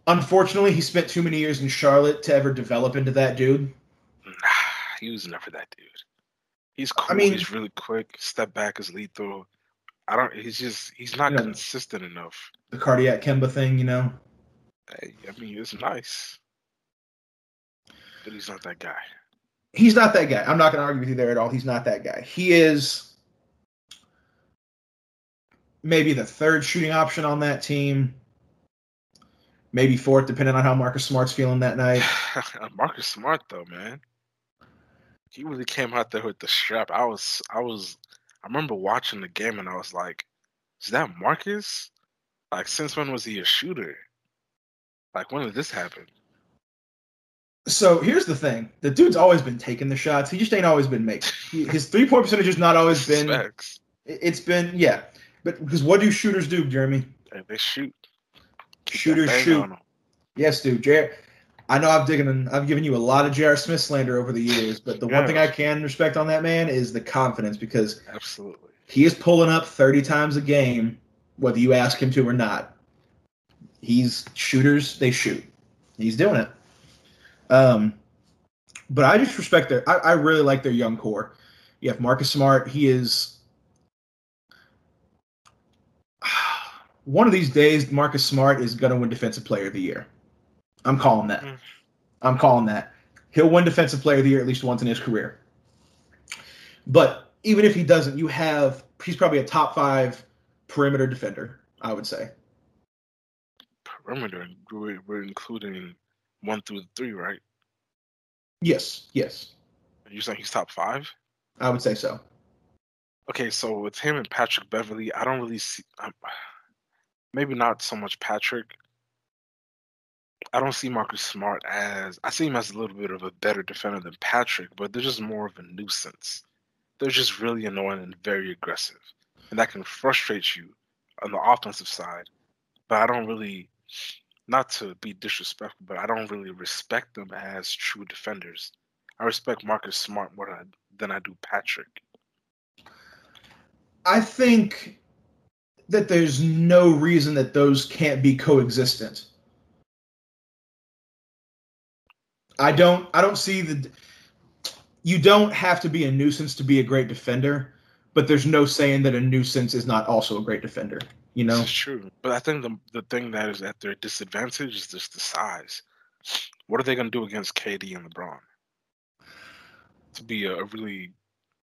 Unfortunately, he spent too many years in Charlotte to ever develop into that dude. Nah, he was never that dude. He's cool. I mean- he's really quick. Step back is lethal. I don't. He's just. He's not You know- consistent enough. The cardiac Kemba thing, you know. Hey, I mean, it's nice, but he's not that guy. He's not that guy. I'm not going to argue with you there at all. He's not that guy. He is maybe the third shooting option on that team. Maybe fourth, depending on how Marcus Smart's feeling that night. <laughs> Marcus Smart though, man. He really came out there with the strap. I was I was I remember watching the game and I was like, is that Marcus? Like since when was he a shooter? Like when did this happen? So here's the thing: the dude's always been taking the shots. He just ain't always been making. He, his three point percentage has not always been. Specs. It's been yeah, but because what do shooters do, Jeremy? They shoot. Keep Shooters shoot. Yes, dude. J- I know I've digging. I've given you a lot of J.R. Smith slander over the years, but the one thing I can respect on that man is the confidence because Absolutely. he is pulling up 30 times a game, whether you ask him to or not. He's shooters, they shoot. He's doing it. Um, but I just respect their. I, I really like their young core. You have Marcus Smart. He is. <sighs> One of these days, Marcus Smart is going to win Defensive Player of the Year. I'm calling that. Mm. I'm calling that. He'll win Defensive Player of the Year at least once in his career. But even if he doesn't, you have he's probably a top five perimeter defender. I would say. Perimeter. We're, including one through three, right? Yes, yes, You saying he's top five? I would say so. Okay, so with him and Patrick Beverley, I don't really see. Um, maybe not so much Patrick. I don't see Marcus Smart as. I see him as a little bit of a better defender than Patrick, but they're just more of a nuisance. They're just really annoying and very aggressive, and that can frustrate you on the offensive side. But I don't really, not to be disrespectful, but I don't really respect them as true defenders. I respect Marcus Smart more than I, than I do Patrick. I think that there's no reason that those can't be coexistent. I don't I don't see the you don't have to be a nuisance to be a great defender, but there's no saying that a nuisance is not also a great defender, you know? Is true, but I think the the thing that is at their disadvantage is just the size. What are they going to do against KD and LeBron? To be a, a really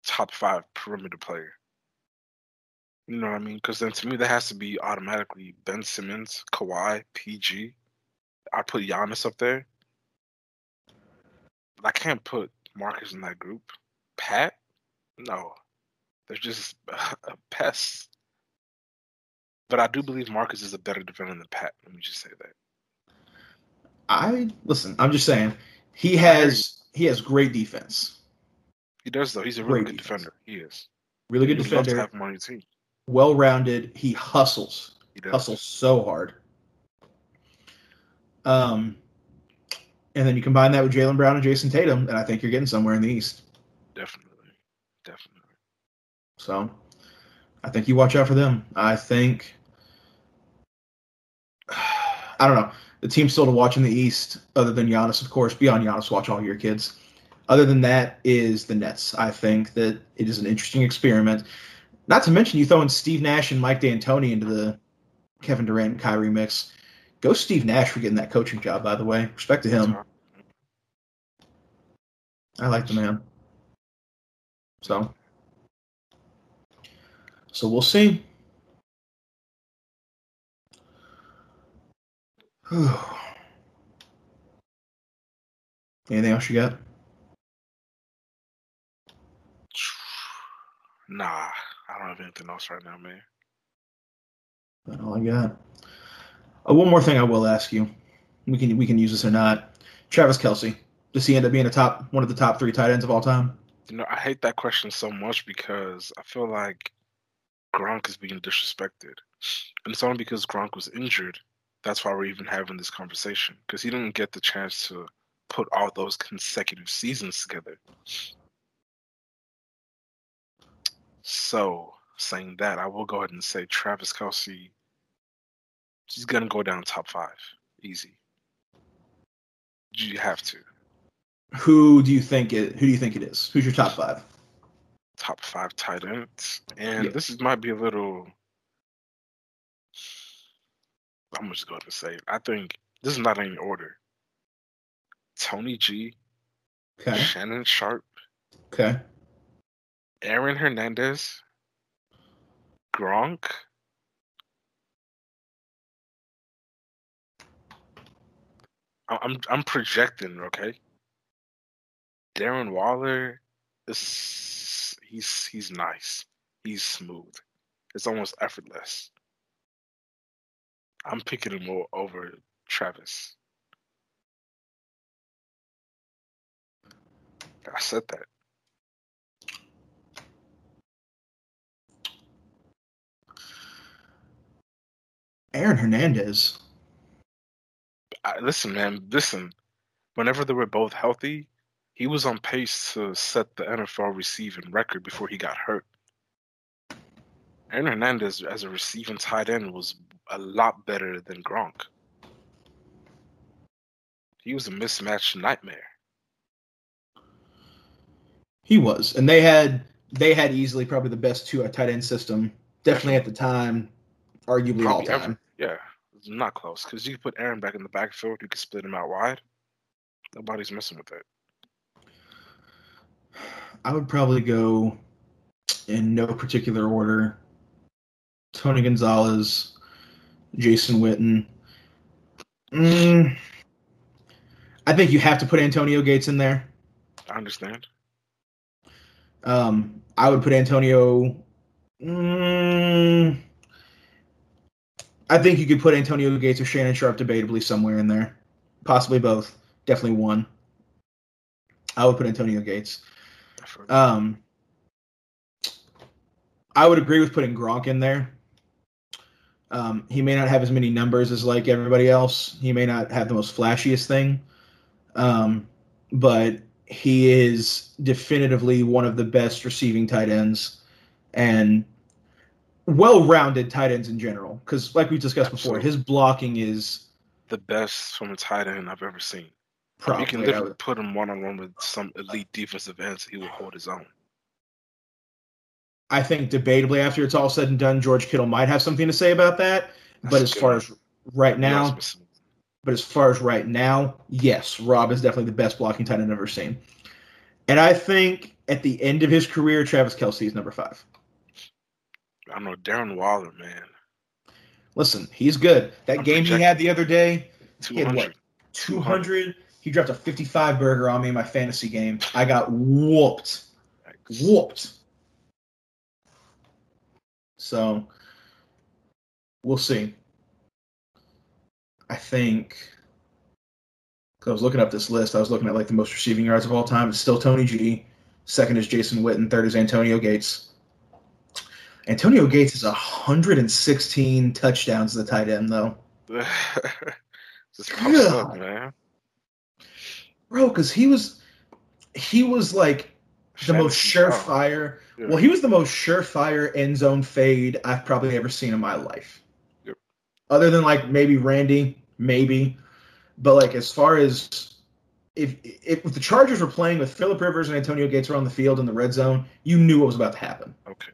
top five perimeter player. You know what I mean? Because then to me, that has to be automatically Ben Simmons, Kawhi, PG. I put Giannis up there. I can't put Marcus in that group. Pat? No. They're just <laughs> a pest. But I do believe Marcus is a better defender than Pat. Let me just say that. I listen, I'm just saying he has he has great defense. He does though. He's a really Great good defense. defender. He is. Really good would love to defender, have him on your team. well rounded, he hustles. He does. hustle so hard. Um, and then you combine that with Jaylen Brown and Jayson Tatum, and I think you're getting somewhere in the East. Definitely. Definitely. So I think you watch out for them. I think <sighs> I don't know. The team still to watch in the East, other than Giannis, of course. Beyond Giannis, watch all your kids. Other than that, is the Nets. I think that it is an interesting experiment. Not to mention, you throw in Steve Nash and Mike D'Antoni into the Kevin Durant and Kyrie mix. Go Steve Nash for getting that coaching job, by the way. Respect to him. I like the man. So, so we'll see. <sighs> Anything else you got? Nah, I don't have anything else right now, man. That's all I got. Uh, one more thing I will ask you. We can we can use this or not. Travis Kelce. Does he end up being a top one of the top three tight ends of all time? You know, I hate that question so much because I feel like Gronk is being disrespected. And it's only because Gronk was injured. That's why we're even having this conversation. Because he didn't get the chance to put all those consecutive seasons together. So, saying that, I will go ahead and say Travis Kelce, he's going to go down top five. Easy. You have to. Who do you think it? Who do you think it is? Who's your top five? Top five tight ends, and Yeah. this is, might be a little. I'm just going to say. I think this is not in order. Tony G, Okay. Shannon Sharpe, Okay. Aaron Hernandez, Gronk. I'm I'm projecting, okay. Darren Waller is he's he's nice. He's smooth. It's almost effortless. I'm picking him over Travis. I said that. Aaron Hernandez. I, listen, man, listen. Whenever they were both healthy, he was on pace to set the NFL receiving record before he got hurt. Aaron Hernandez, as a receiving tight end, was a lot better than Gronk. He was a mismatched nightmare. He was, and they had they had easily probably the best two uh, tight end system, definitely at the time, arguably all Probably ever. time. Yeah, it's not close because you could put Aaron back in the backfield. You could split him out wide. Nobody's messing with it. I would probably go in no particular order. Tony Gonzalez, Jason Witten. Mm, I think you have to put Antonio Gates in there. I understand. Um, I would put Antonio. Mm, I think you could put Antonio Gates or Shannon Sharpe debatably somewhere in there, possibly both. Definitely one. I would put Antonio Gates. Um, I would agree with putting Gronk in there. Um, he may not have as many numbers as like everybody else. He may not have the most flashiest thing, um, but he is definitively one of the best receiving tight ends and well-rounded tight ends in general. Because, like we discussed before, his blocking is the best from a tight end I've ever seen. probably. you can literally would- put him one on one with some elite defensive ends. He will hold his own. I think debatably, after it's all said and done, George Kittle might have something to say about that. That's but as far one. as right now, but as far as right now, yes, Rob is definitely the best blocking tight end I've ever seen. And I think at the end of his career, Travis Kelce is number five. I don't know Darren Waller, man, Listen, he's good. That I'm game he had the other day, He had what? 200. He dropped a 55 burger on me in my fantasy game. I got whooped. Whooped. So we'll see. I think I was looking up this list. I was looking at like the most receiving yards of all time. It's still Tony G. Second is Jason Witten. Third is Antonio Gates. Antonio Gates is 116 touchdowns a tight end, though. <laughs> Just up, man. Bro, because he was he was like the most surefire. Yeah. Well, he was the most surefire end zone fade I've probably ever seen in my life. Yep. Other than like maybe Randy, maybe, but like as far as if if the Chargers were playing with Philip Rivers and Antonio Gates were on the field in the red zone, you knew what was about to happen. Okay.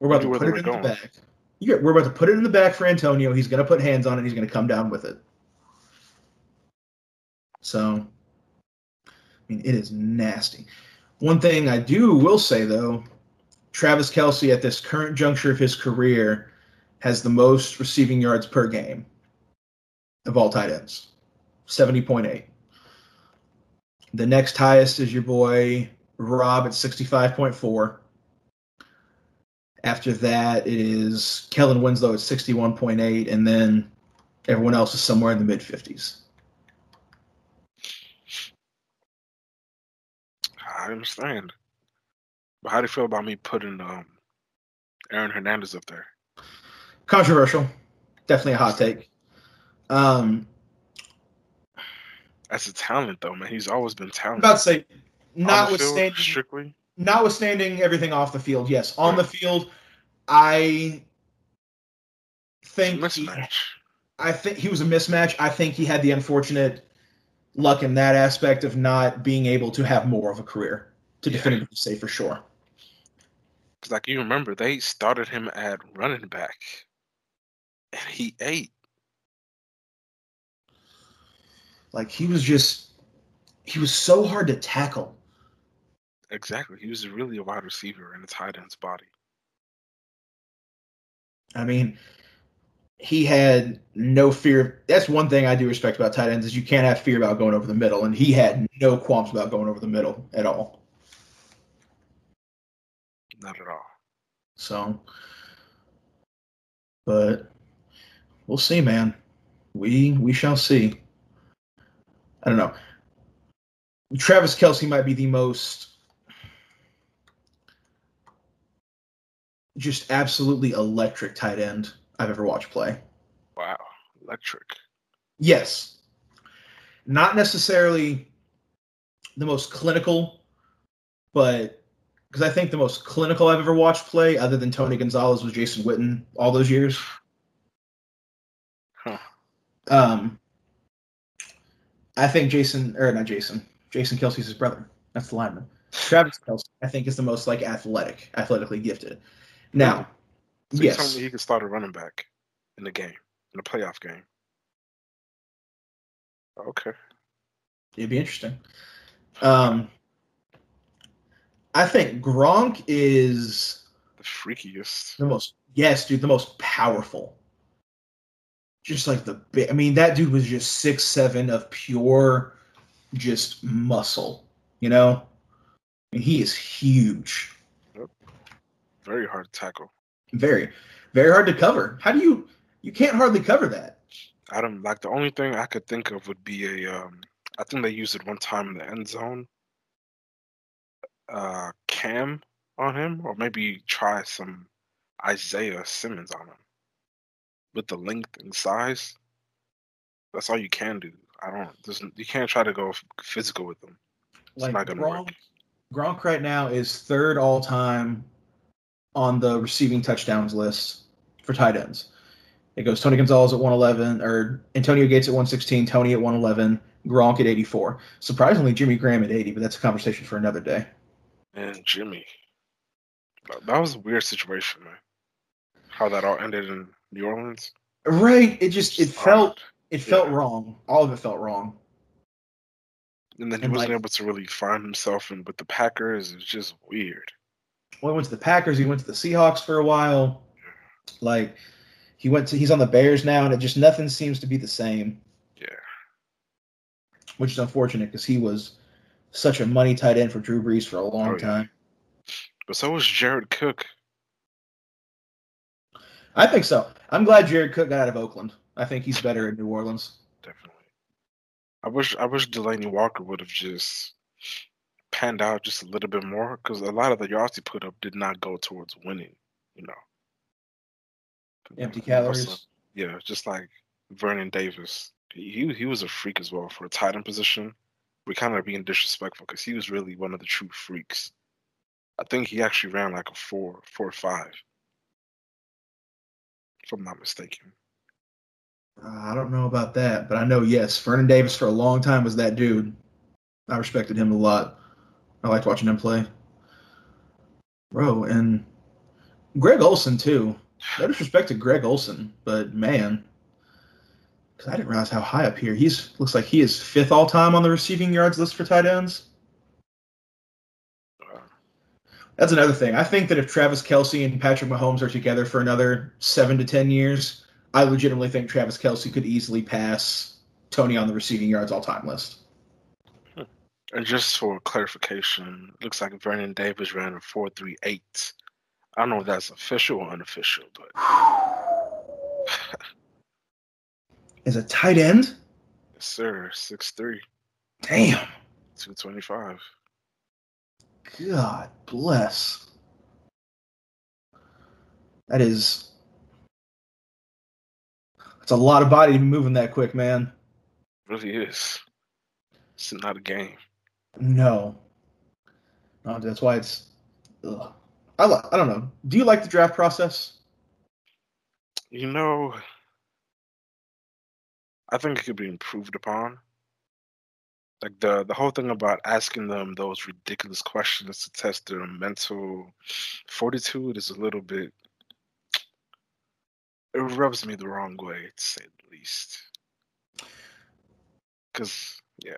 We're about to put it in the back. Yeah, we're about to put it in the back for Antonio. He's going to put hands on it. He's going to come down with it. So, I mean, it is nasty. One thing I do will say though, Travis Kelce at this current juncture of his career has the most receiving yards per game of all tight ends, seventy point eight. The next highest is your boy Rob at sixty five point four. After that, it is Kellen Winslow at 61.8, and then everyone else is somewhere in the mid 50s. I understand. But how do you feel about me putting um Aaron Hernandez up there? Controversial. Definitely a hot take. Um, As a talent, though, man, he's always been I'm talented. about to say, notwithstanding, strictly. Notwithstanding everything off the field, yes. On the field, I think he, I think he was a mismatch. I think he had the unfortunate luck in that aspect of not being able to have more of a career to Yeah. definitively say for sure. Because, like, you remember, they started him at running back, and he ate. Like he was just he was so hard to tackle. Exactly. He was really a wide receiver in a tight end's body. I mean, he had no fear. That's one thing I do respect about tight ends is you can't have fear about going over the middle, and he had no qualms about going over the middle at all. Not at all. So, but we'll see, man. We we shall see. I don't know. Travis Kelce might be the most just absolutely electric tight end I've ever watched play. Wow. Electric. Yes. Not necessarily the most clinical, but because I think the most clinical I've ever watched play, other than Tony Gonzalez, was Jason Witten all those years. Huh. Um, I think Jason, or not Jason, Jason Kelce's his brother. That's the lineman. <laughs> Travis Kelce, I think, is the most like athletic, athletically gifted. Now, So yes, he can start a running back in the game, in a playoff game. Okay. It'd be interesting. Um, I think Gronk is The freakiest. the most. Yes, dude, the most powerful. Just like the big. I mean, that dude was just six seven of pure, just muscle. You know, I mean, he is huge. Very hard to tackle. Very, very hard to cover. How do you? You can't hardly cover that. I don't like the only thing I could think of would be a um I think they used it one time in the end zone. Uh Kam on him, or maybe try some Isaiah Simmons on him. With the length and size. That's all you can do. I don't there's you can't try to go physical with them. It's Like not gonna Gronk, work. Gronk right now is third all time on the receiving touchdowns list for tight ends. It goes Tony Gonzalez at 111, or Antonio Gates at 116, Tony at 111, Gronk at 84. Surprisingly, Jimmy Graham at 80, but that's a conversation for another day. And Jimmy. That- was a weird situation, man. How that all ended in New Orleans. Right? It just it felt it felt Yeah. wrong. All of it felt wrong. And then he And, wasn't like- able to really find himself and with the Packers, it's just weird. Well, he went to the Packers. He went to the Seahawks for a while. Like he went to he's on the Bears now, and it just nothing seems to be the same. Yeah. which is unfortunate because he was such a money tight end for Drew Brees for a long Oh, yeah. time. But so was Jared Cook. I think so. I'm glad Jared Cook got out of Oakland. I think he's better in New Orleans. Definitely. I wish I wish Delanie Walker would have just panned out just a little bit more because a lot of the yards he put up did not go towards winning. You know. Empty Also, calories. yeah, just like Vernon Davis. He he, he was a freak as well for a tight end position. We kind of being disrespectful because he was really one of the true freaks. I think he actually ran like a four, four or five, if I'm not mistaken. Uh, I don't know about that, but I know yes, Vernon Davis for a long time was that dude. I respected him a lot. I liked watching him play. Bro, and Greg Olsen too. No disrespect to Greg Olsen, but man, because I didn't realize how high up here he's. Looks like he is fifth all time on the receiving yards list for tight ends. That's another thing. I think that if Travis Kelce and Patrick Mahomes are together for another seven to ten years, I legitimately think Travis Kelce could easily pass Tony on the receiving yards all time list. And just for clarification, it looks like Vernon Davis ran a four three eight. I don't know if that's official or unofficial, but <sighs> Is a tight end, yes, sir, six three, damn. two twenty five. God bless. That is. That's a lot of body to be moving that quick, man. Really is. It's not a game. No. No, that's why it's. Ugh. I, li- I don't know. Do you like the draft process? You know, I think it could be improved upon. like the the whole thing about asking them those ridiculous questions to test their mental fortitude is a little bit it rubs me the wrong way to say the least because yeah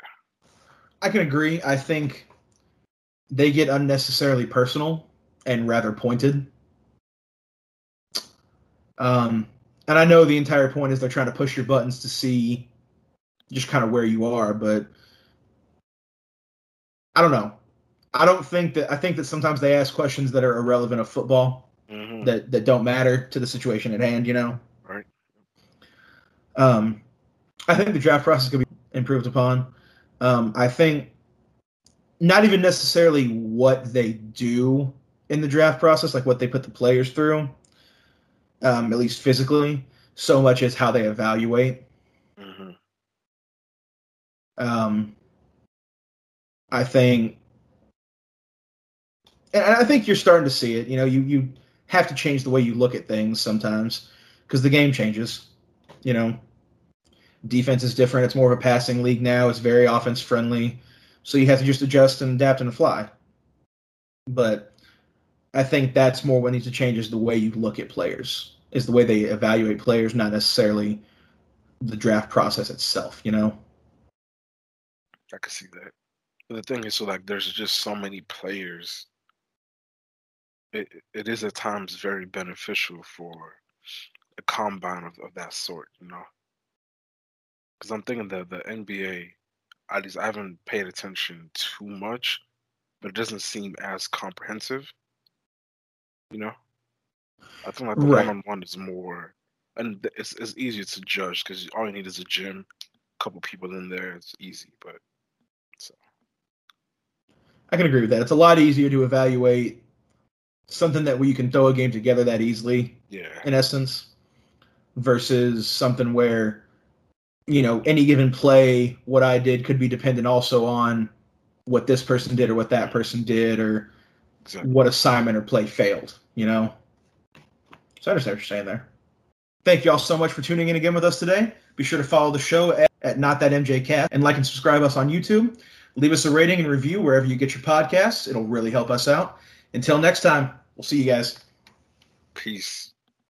I can agree. I think they get unnecessarily personal and rather pointed. Um, and I know the entire point is they're trying to push your buttons to see just kind of where you are, but I don't know. I don't think that I think that sometimes they ask questions that are irrelevant of football hmm that that don't matter to the situation at hand, you know. right Um, I think the draft process could be improved upon. Um, I think not even necessarily what they do in the draft process, like what they put the players through, um, at least physically, so much as how they evaluate. hmm Um, I think, and I think you're starting to see it. You know, you you have to change the way you look at things sometimes because the game changes. You know, defense is different. It's more of a passing league now. It's very offense friendly, so you have to just adjust and adapt and fly. But I think that's more what needs to change is the way you look at players, is the way they evaluate players, not necessarily the draft process itself. You know. I can see that. The thing is, so like, there's just so many players. It it is at times very beneficial for a combine of, of that sort, you know. Because I'm thinking that the NBA, at least I haven't paid attention too much, but it doesn't seem as comprehensive, you know. I think like the Right. one-on-one is more, and it's it's easier to judge because all you need is a gym, a couple people in there, it's easy. But so I can agree with that. It's a lot easier to evaluate something that where you can throw a game together that easily, yeah, in essence, versus something where, you know, any given play, what I did could be dependent also on what this person did or what that person did or exactly. what assignment or play failed, you know? So I understand what you're saying there. Thank you all so much for tuning in again with us today. Be sure to follow the show at, at Not That MJ Cast and like and subscribe us on YouTube. Leave us a rating and review wherever you get your podcasts. It'll really help us out. Until next time, we'll see you guys. Peace.